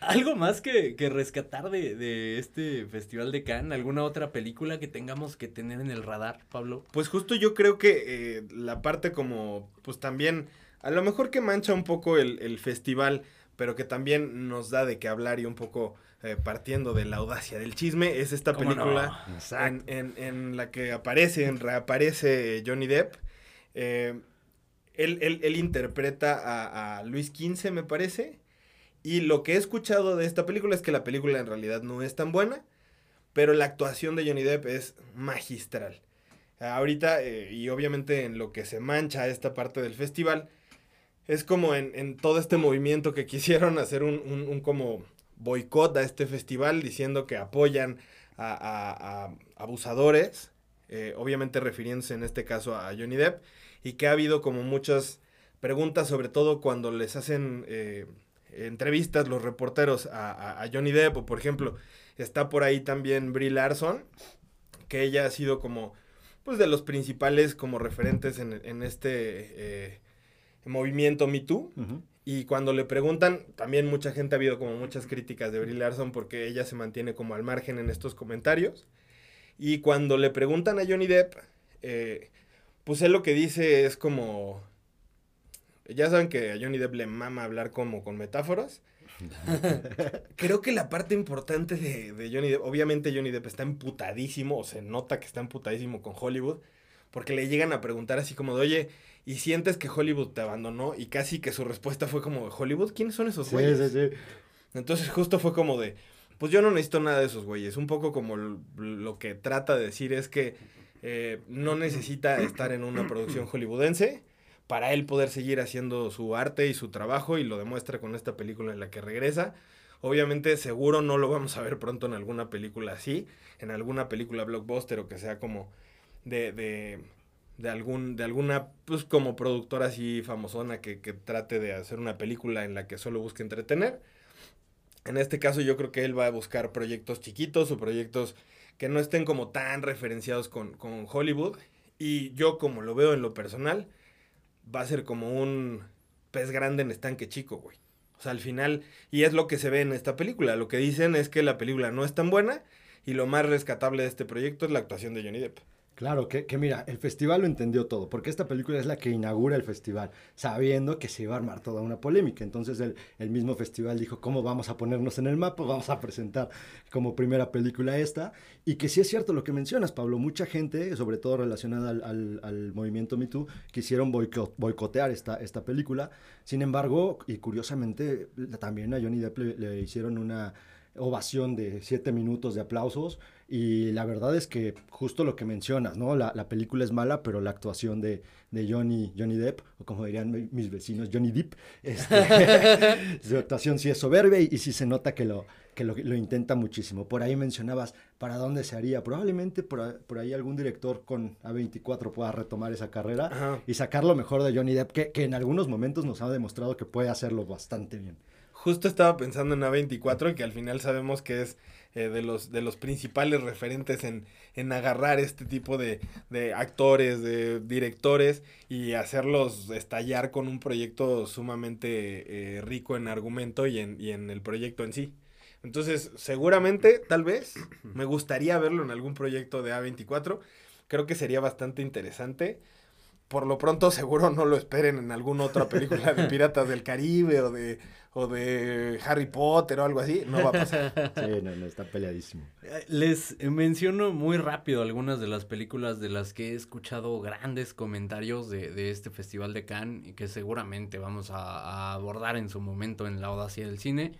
¿Algo más que, que rescatar de, de, este Festival de Cannes? ¿Alguna otra película que tengamos que tener en el radar, Pablo? Pues justo yo creo que eh, la parte como, pues también, a lo mejor que mancha un poco el, el festival, pero que también nos da de qué hablar y un poco eh, partiendo de la audacia del chisme, es esta película en, en, en, la que aparece, en reaparece Johnny Depp. Eh, él, él, él, interpreta a, a Luis XV, me parece. Y lo que he escuchado de esta película es que la película en realidad no es tan buena, pero la actuación de Johnny Depp es magistral. Ahorita, eh, y obviamente en lo que se mancha esta parte del festival, es como en, todo este movimiento que [LAUGHS] quisieron hacer un, como boicot a este festival, diciendo que apoyan a, abusadores, eh, obviamente refiriéndose en este caso a Johnny Depp, y que ha habido como muchas preguntas, sobre todo cuando les hacen... Eh, entrevistas los reporteros a, Johnny Depp, o por ejemplo, está por ahí también Brie Larson, que ella ha sido como, pues de los principales como referentes en, este eh, movimiento Me Too. Y cuando le preguntan, también mucha gente ha habido como muchas críticas de Brie Larson porque ella se mantiene como al margen en estos comentarios. Y cuando le preguntan a Johnny Depp, eh, pues él lo que dice es como, ya saben que a Johnny Depp le mama hablar como con metáforas. [LAUGHS] Creo que la parte importante de, Johnny Depp, obviamente Johnny Depp está emputadísimo, o se nota que está emputadísimo con Hollywood, porque le llegan a preguntar así como de, oye, ¿y sientes que Hollywood te abandonó? Y casi que su respuesta fue como, ¿Hollywood? ¿Quiénes son esos güeyes? Sí, sí, sí. Entonces justo fue como de, pues yo no necesito nada de esos güeyes. Un poco como lo, que trata de decir es que eh, no necesita estar en una producción [CLEARS THROAT] hollywoodense para él poder seguir haciendo su arte y su trabajo y lo demuestra con esta película en la que regresa. Obviamente seguro no lo vamos a ver pronto en alguna película así, en alguna película blockbuster o que sea como de, de, de algún, de alguna, pues como productora así famosona que, que trate de hacer una película en la que solo busque entretener. En este caso yo creo que él va a buscar proyectos chiquitos o proyectos que no estén como tan referenciados con, con Hollywood. Y yo como lo veo en lo personal, va a ser como un pez grande en estanque chico, güey. O sea, al final, y es lo que se ve en esta película, lo que dicen es que la película no es tan buena y lo más rescatable de este proyecto es la actuación de Johnny Depp. Claro, que, que, mira, el festival lo entendió todo, porque esta película es la que inaugura el festival, sabiendo que se iba a armar toda una polémica. Entonces el, el mismo festival dijo, ¿cómo vamos a ponernos en el mapa? Vamos a presentar como primera película esta. Y que sí es cierto lo que mencionas, Pablo, mucha gente, sobre todo relacionada al, al, movimiento Me Too, quisieron boicotear esta, esta película. Sin embargo, y curiosamente, también a Johnny Depp le hicieron una ovación de siete minutos de aplausos y la verdad es que justo lo que mencionas, ¿no? La, la película es mala, pero la actuación de, de, Johnny, Johnny Depp, o como dirían mis vecinos, Johnny Depp, este, [LAUGHS] su actuación sí es soberbia y, sí se nota que, lo, que lo, lo, intenta muchísimo. Por ahí mencionabas para dónde se haría. Probablemente por, por ahí algún director con A24 pueda retomar esa carrera y sacar lo mejor de Johnny Depp, que, que en algunos momentos nos ha demostrado que puede hacerlo bastante bien. Justo estaba pensando en A24, que al final sabemos que es eh, de, los, de los principales referentes en, en agarrar este tipo de, de, actores, de directores y hacerlos estallar con un proyecto sumamente eh, rico en argumento y en, y en el proyecto en sí. Entonces, seguramente, tal vez, me gustaría verlo en algún proyecto de A24. Creo que sería bastante interesante. Por lo pronto, seguro no lo esperen en alguna otra película de [LAUGHS] Piratas del Caribe o de, o de Harry Potter o algo así. No va a pasar. Sí, no, no, está peleadísimo. Eh, les menciono muy rápido algunas de las películas de las que he escuchado grandes comentarios de, de este Festival de Cannes y que seguramente vamos a, a abordar en su momento en la audacia del cine.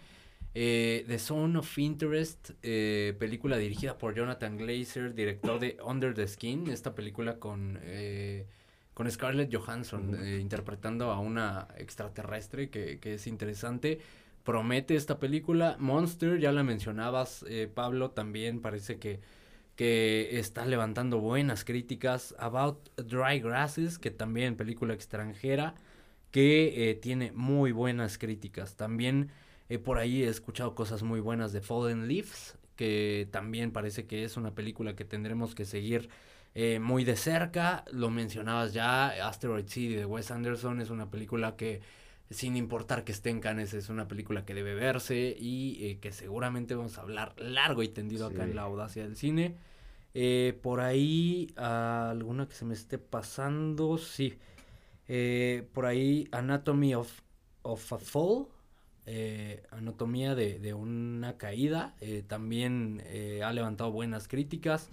Eh, the Zone of Interest, eh, película dirigida por Jonathan Glazer, director de Under the Skin, esta película con, eh, con Scarlett Johansson eh, interpretando a una extraterrestre que, que, es interesante. Promete esta película. Monster, ya la mencionabas, eh, Pablo, también parece que, que está levantando buenas críticas. About Dry Grasses, que también película extranjera, que eh, tiene muy buenas críticas. También... Por ahí he escuchado cosas muy buenas de Fallen Leaves, que también parece que es una película que tendremos que seguir eh, muy de cerca. Lo mencionabas ya, Asteroid City de Wes Anderson es una película que, sin importar que esté en Cannes, es una película que debe verse y eh, que seguramente vamos a hablar largo y tendido sí. acá en la audacia del cine. Eh, por ahí, alguna que se me esté pasando, sí. por ahí, Anatomy of, of a Fall eh, Anatomía de, de, una caída, eh, también eh, ha levantado buenas críticas.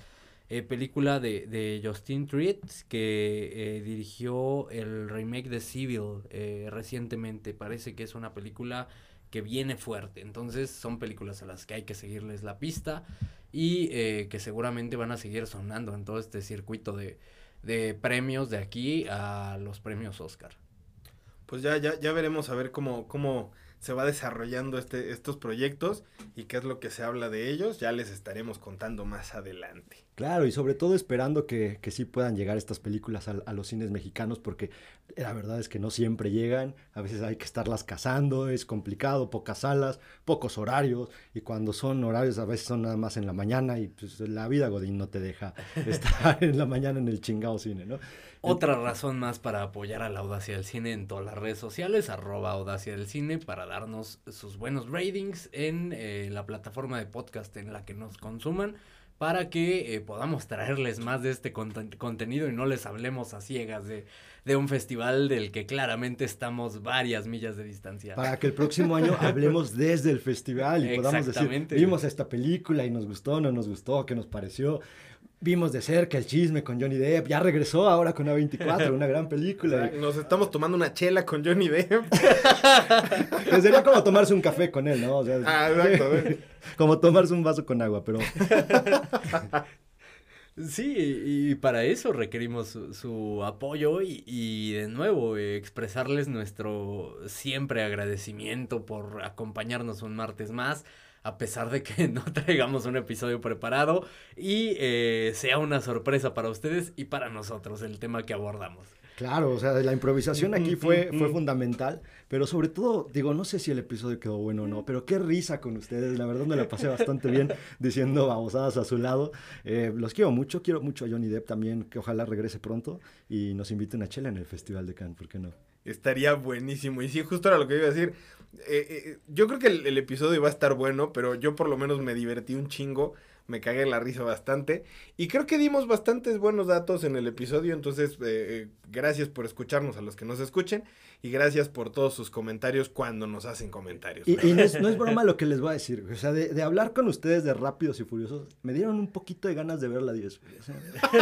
Eh, película de, de, Justin Triet, que dirigió el remake de Civil recientemente. Parece que es una película que viene fuerte. Entonces son películas a las que hay que seguirles la pista y que seguramente van a seguir sonando en todo este circuito de, de premios de aquí a los premios Oscar. Pues ya, ya, ya veremos a ver cómo, cómo se va desarrollando este, estos proyectos y qué es lo que se habla de ellos, ya les estaremos contando más adelante. Claro, y sobre todo esperando que, que sí puedan llegar estas películas a, a, los cines mexicanos, porque la verdad es que no siempre llegan, a veces hay que estarlas cazando, es complicado, pocas salas, pocos horarios, y cuando son horarios a veces son nada más en la mañana, y pues la vida Godín no te deja [LAUGHS] estar en la mañana en el chingado cine, ¿no? Otra razón más para apoyar a la Audacia del Cine en todas las redes sociales, arroba Audacia del Cine, para darnos sus buenos ratings en eh, la plataforma de podcast en la que nos consuman, para que eh, podamos traerles más de este cont contenido y no les hablemos a ciegas de, de, un festival del que claramente estamos varias millas de distancia. Para que el próximo año [LAUGHS] hablemos desde el festival y podamos decir, vimos esta película y nos gustó, no nos gustó, qué nos pareció. Vimos de cerca el chisme con Johnny Depp, ya regresó ahora con A24, una gran película. [LAUGHS] Nos estamos tomando una chela con Johnny Depp. [LAUGHS] pues sería como tomarse un café con él, ¿no? O sea, ah, exacto. [LAUGHS] como tomarse un vaso con agua, pero... Sí, y para eso requerimos su, su apoyo y, y, de nuevo expresarles nuestro siempre agradecimiento por acompañarnos un martes más a pesar de que [LAUGHS] no traigamos un episodio preparado y eh, sea una sorpresa para ustedes y para nosotros el tema que abordamos. Claro, o sea, la improvisación aquí fue, fue fundamental, pero sobre todo, digo, no sé si el episodio quedó bueno o no, pero qué risa con ustedes, la verdad me la pasé bastante bien [LAUGHS] diciendo babosadas a su lado. Eh, los quiero mucho, quiero mucho a Johnny Depp también, que ojalá regrese pronto y nos inviten a Chela en el Festival de Cannes, ¿por qué no? Estaría buenísimo. Y sí, justo era lo que iba a decir. Eh, eh, yo creo que el, el, episodio va a estar bueno, pero yo por lo menos me divertí un chingo. Me cagué la risa bastante. Y creo que dimos bastantes buenos datos en el episodio. Entonces, eh, gracias por escucharnos a los que nos escuchen. Y gracias por todos sus comentarios cuando nos hacen comentarios. Y, y no, es, no, es, [LAUGHS] broma lo que les voy a decir. O sea, de, de, hablar con ustedes de Rápidos y Furiosos, me dieron un poquito de ganas de ver la 10. [LAUGHS]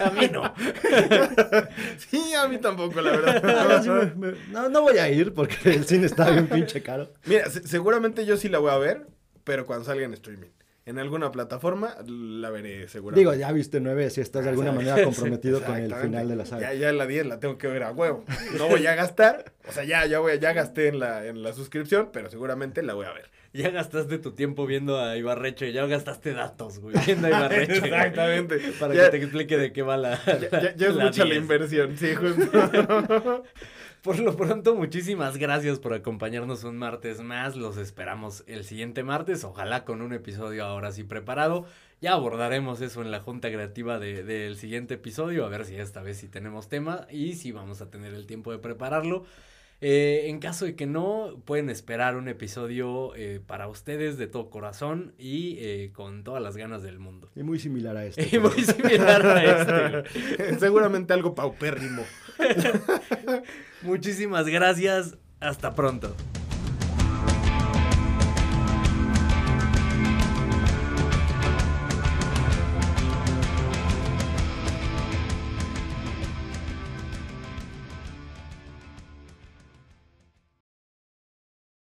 a mí no. [LAUGHS] sí, a mí tampoco, la verdad. sí me, me, no, no voy a ir porque el cine está bien pinche caro. Mira, seguramente yo sí la voy a ver, pero cuando salga en streaming en alguna plataforma, la veré seguramente. Digo, ya viste nueve, si estás de alguna manera comprometido con el final de la saga. Ya, ya la 10 la tengo que ver a huevo. No voy a gastar, o sea, ya, ya, voy, ya gasté en la, en la suscripción, pero seguramente la voy a ver. Ya gastaste tu tiempo viendo a Ibarreche, ya gastaste datos, güey, viendo a Ibarreche. [LAUGHS] Exactamente. Para ya, que te explique de qué va la. Ya, ya, ya es [LAUGHS] la mucha 10. la inversión, sí, justo. [LAUGHS] Por lo pronto, muchísimas gracias por acompañarnos un martes más. Los esperamos el siguiente martes, ojalá con un episodio ahora sí preparado. Ya abordaremos eso en la junta creativa del de, de siguiente episodio, a ver si esta vez sí tenemos tema y si vamos a tener el tiempo de prepararlo. Eh, en caso de que no, pueden esperar un episodio eh, para ustedes de todo corazón y eh, con todas las ganas del mundo. Y muy similar a [LAUGHS] este. Y muy similar a este. [LAUGHS] Seguramente algo paupérrimo. [LAUGHS] Muchísimas gracias. Hasta pronto.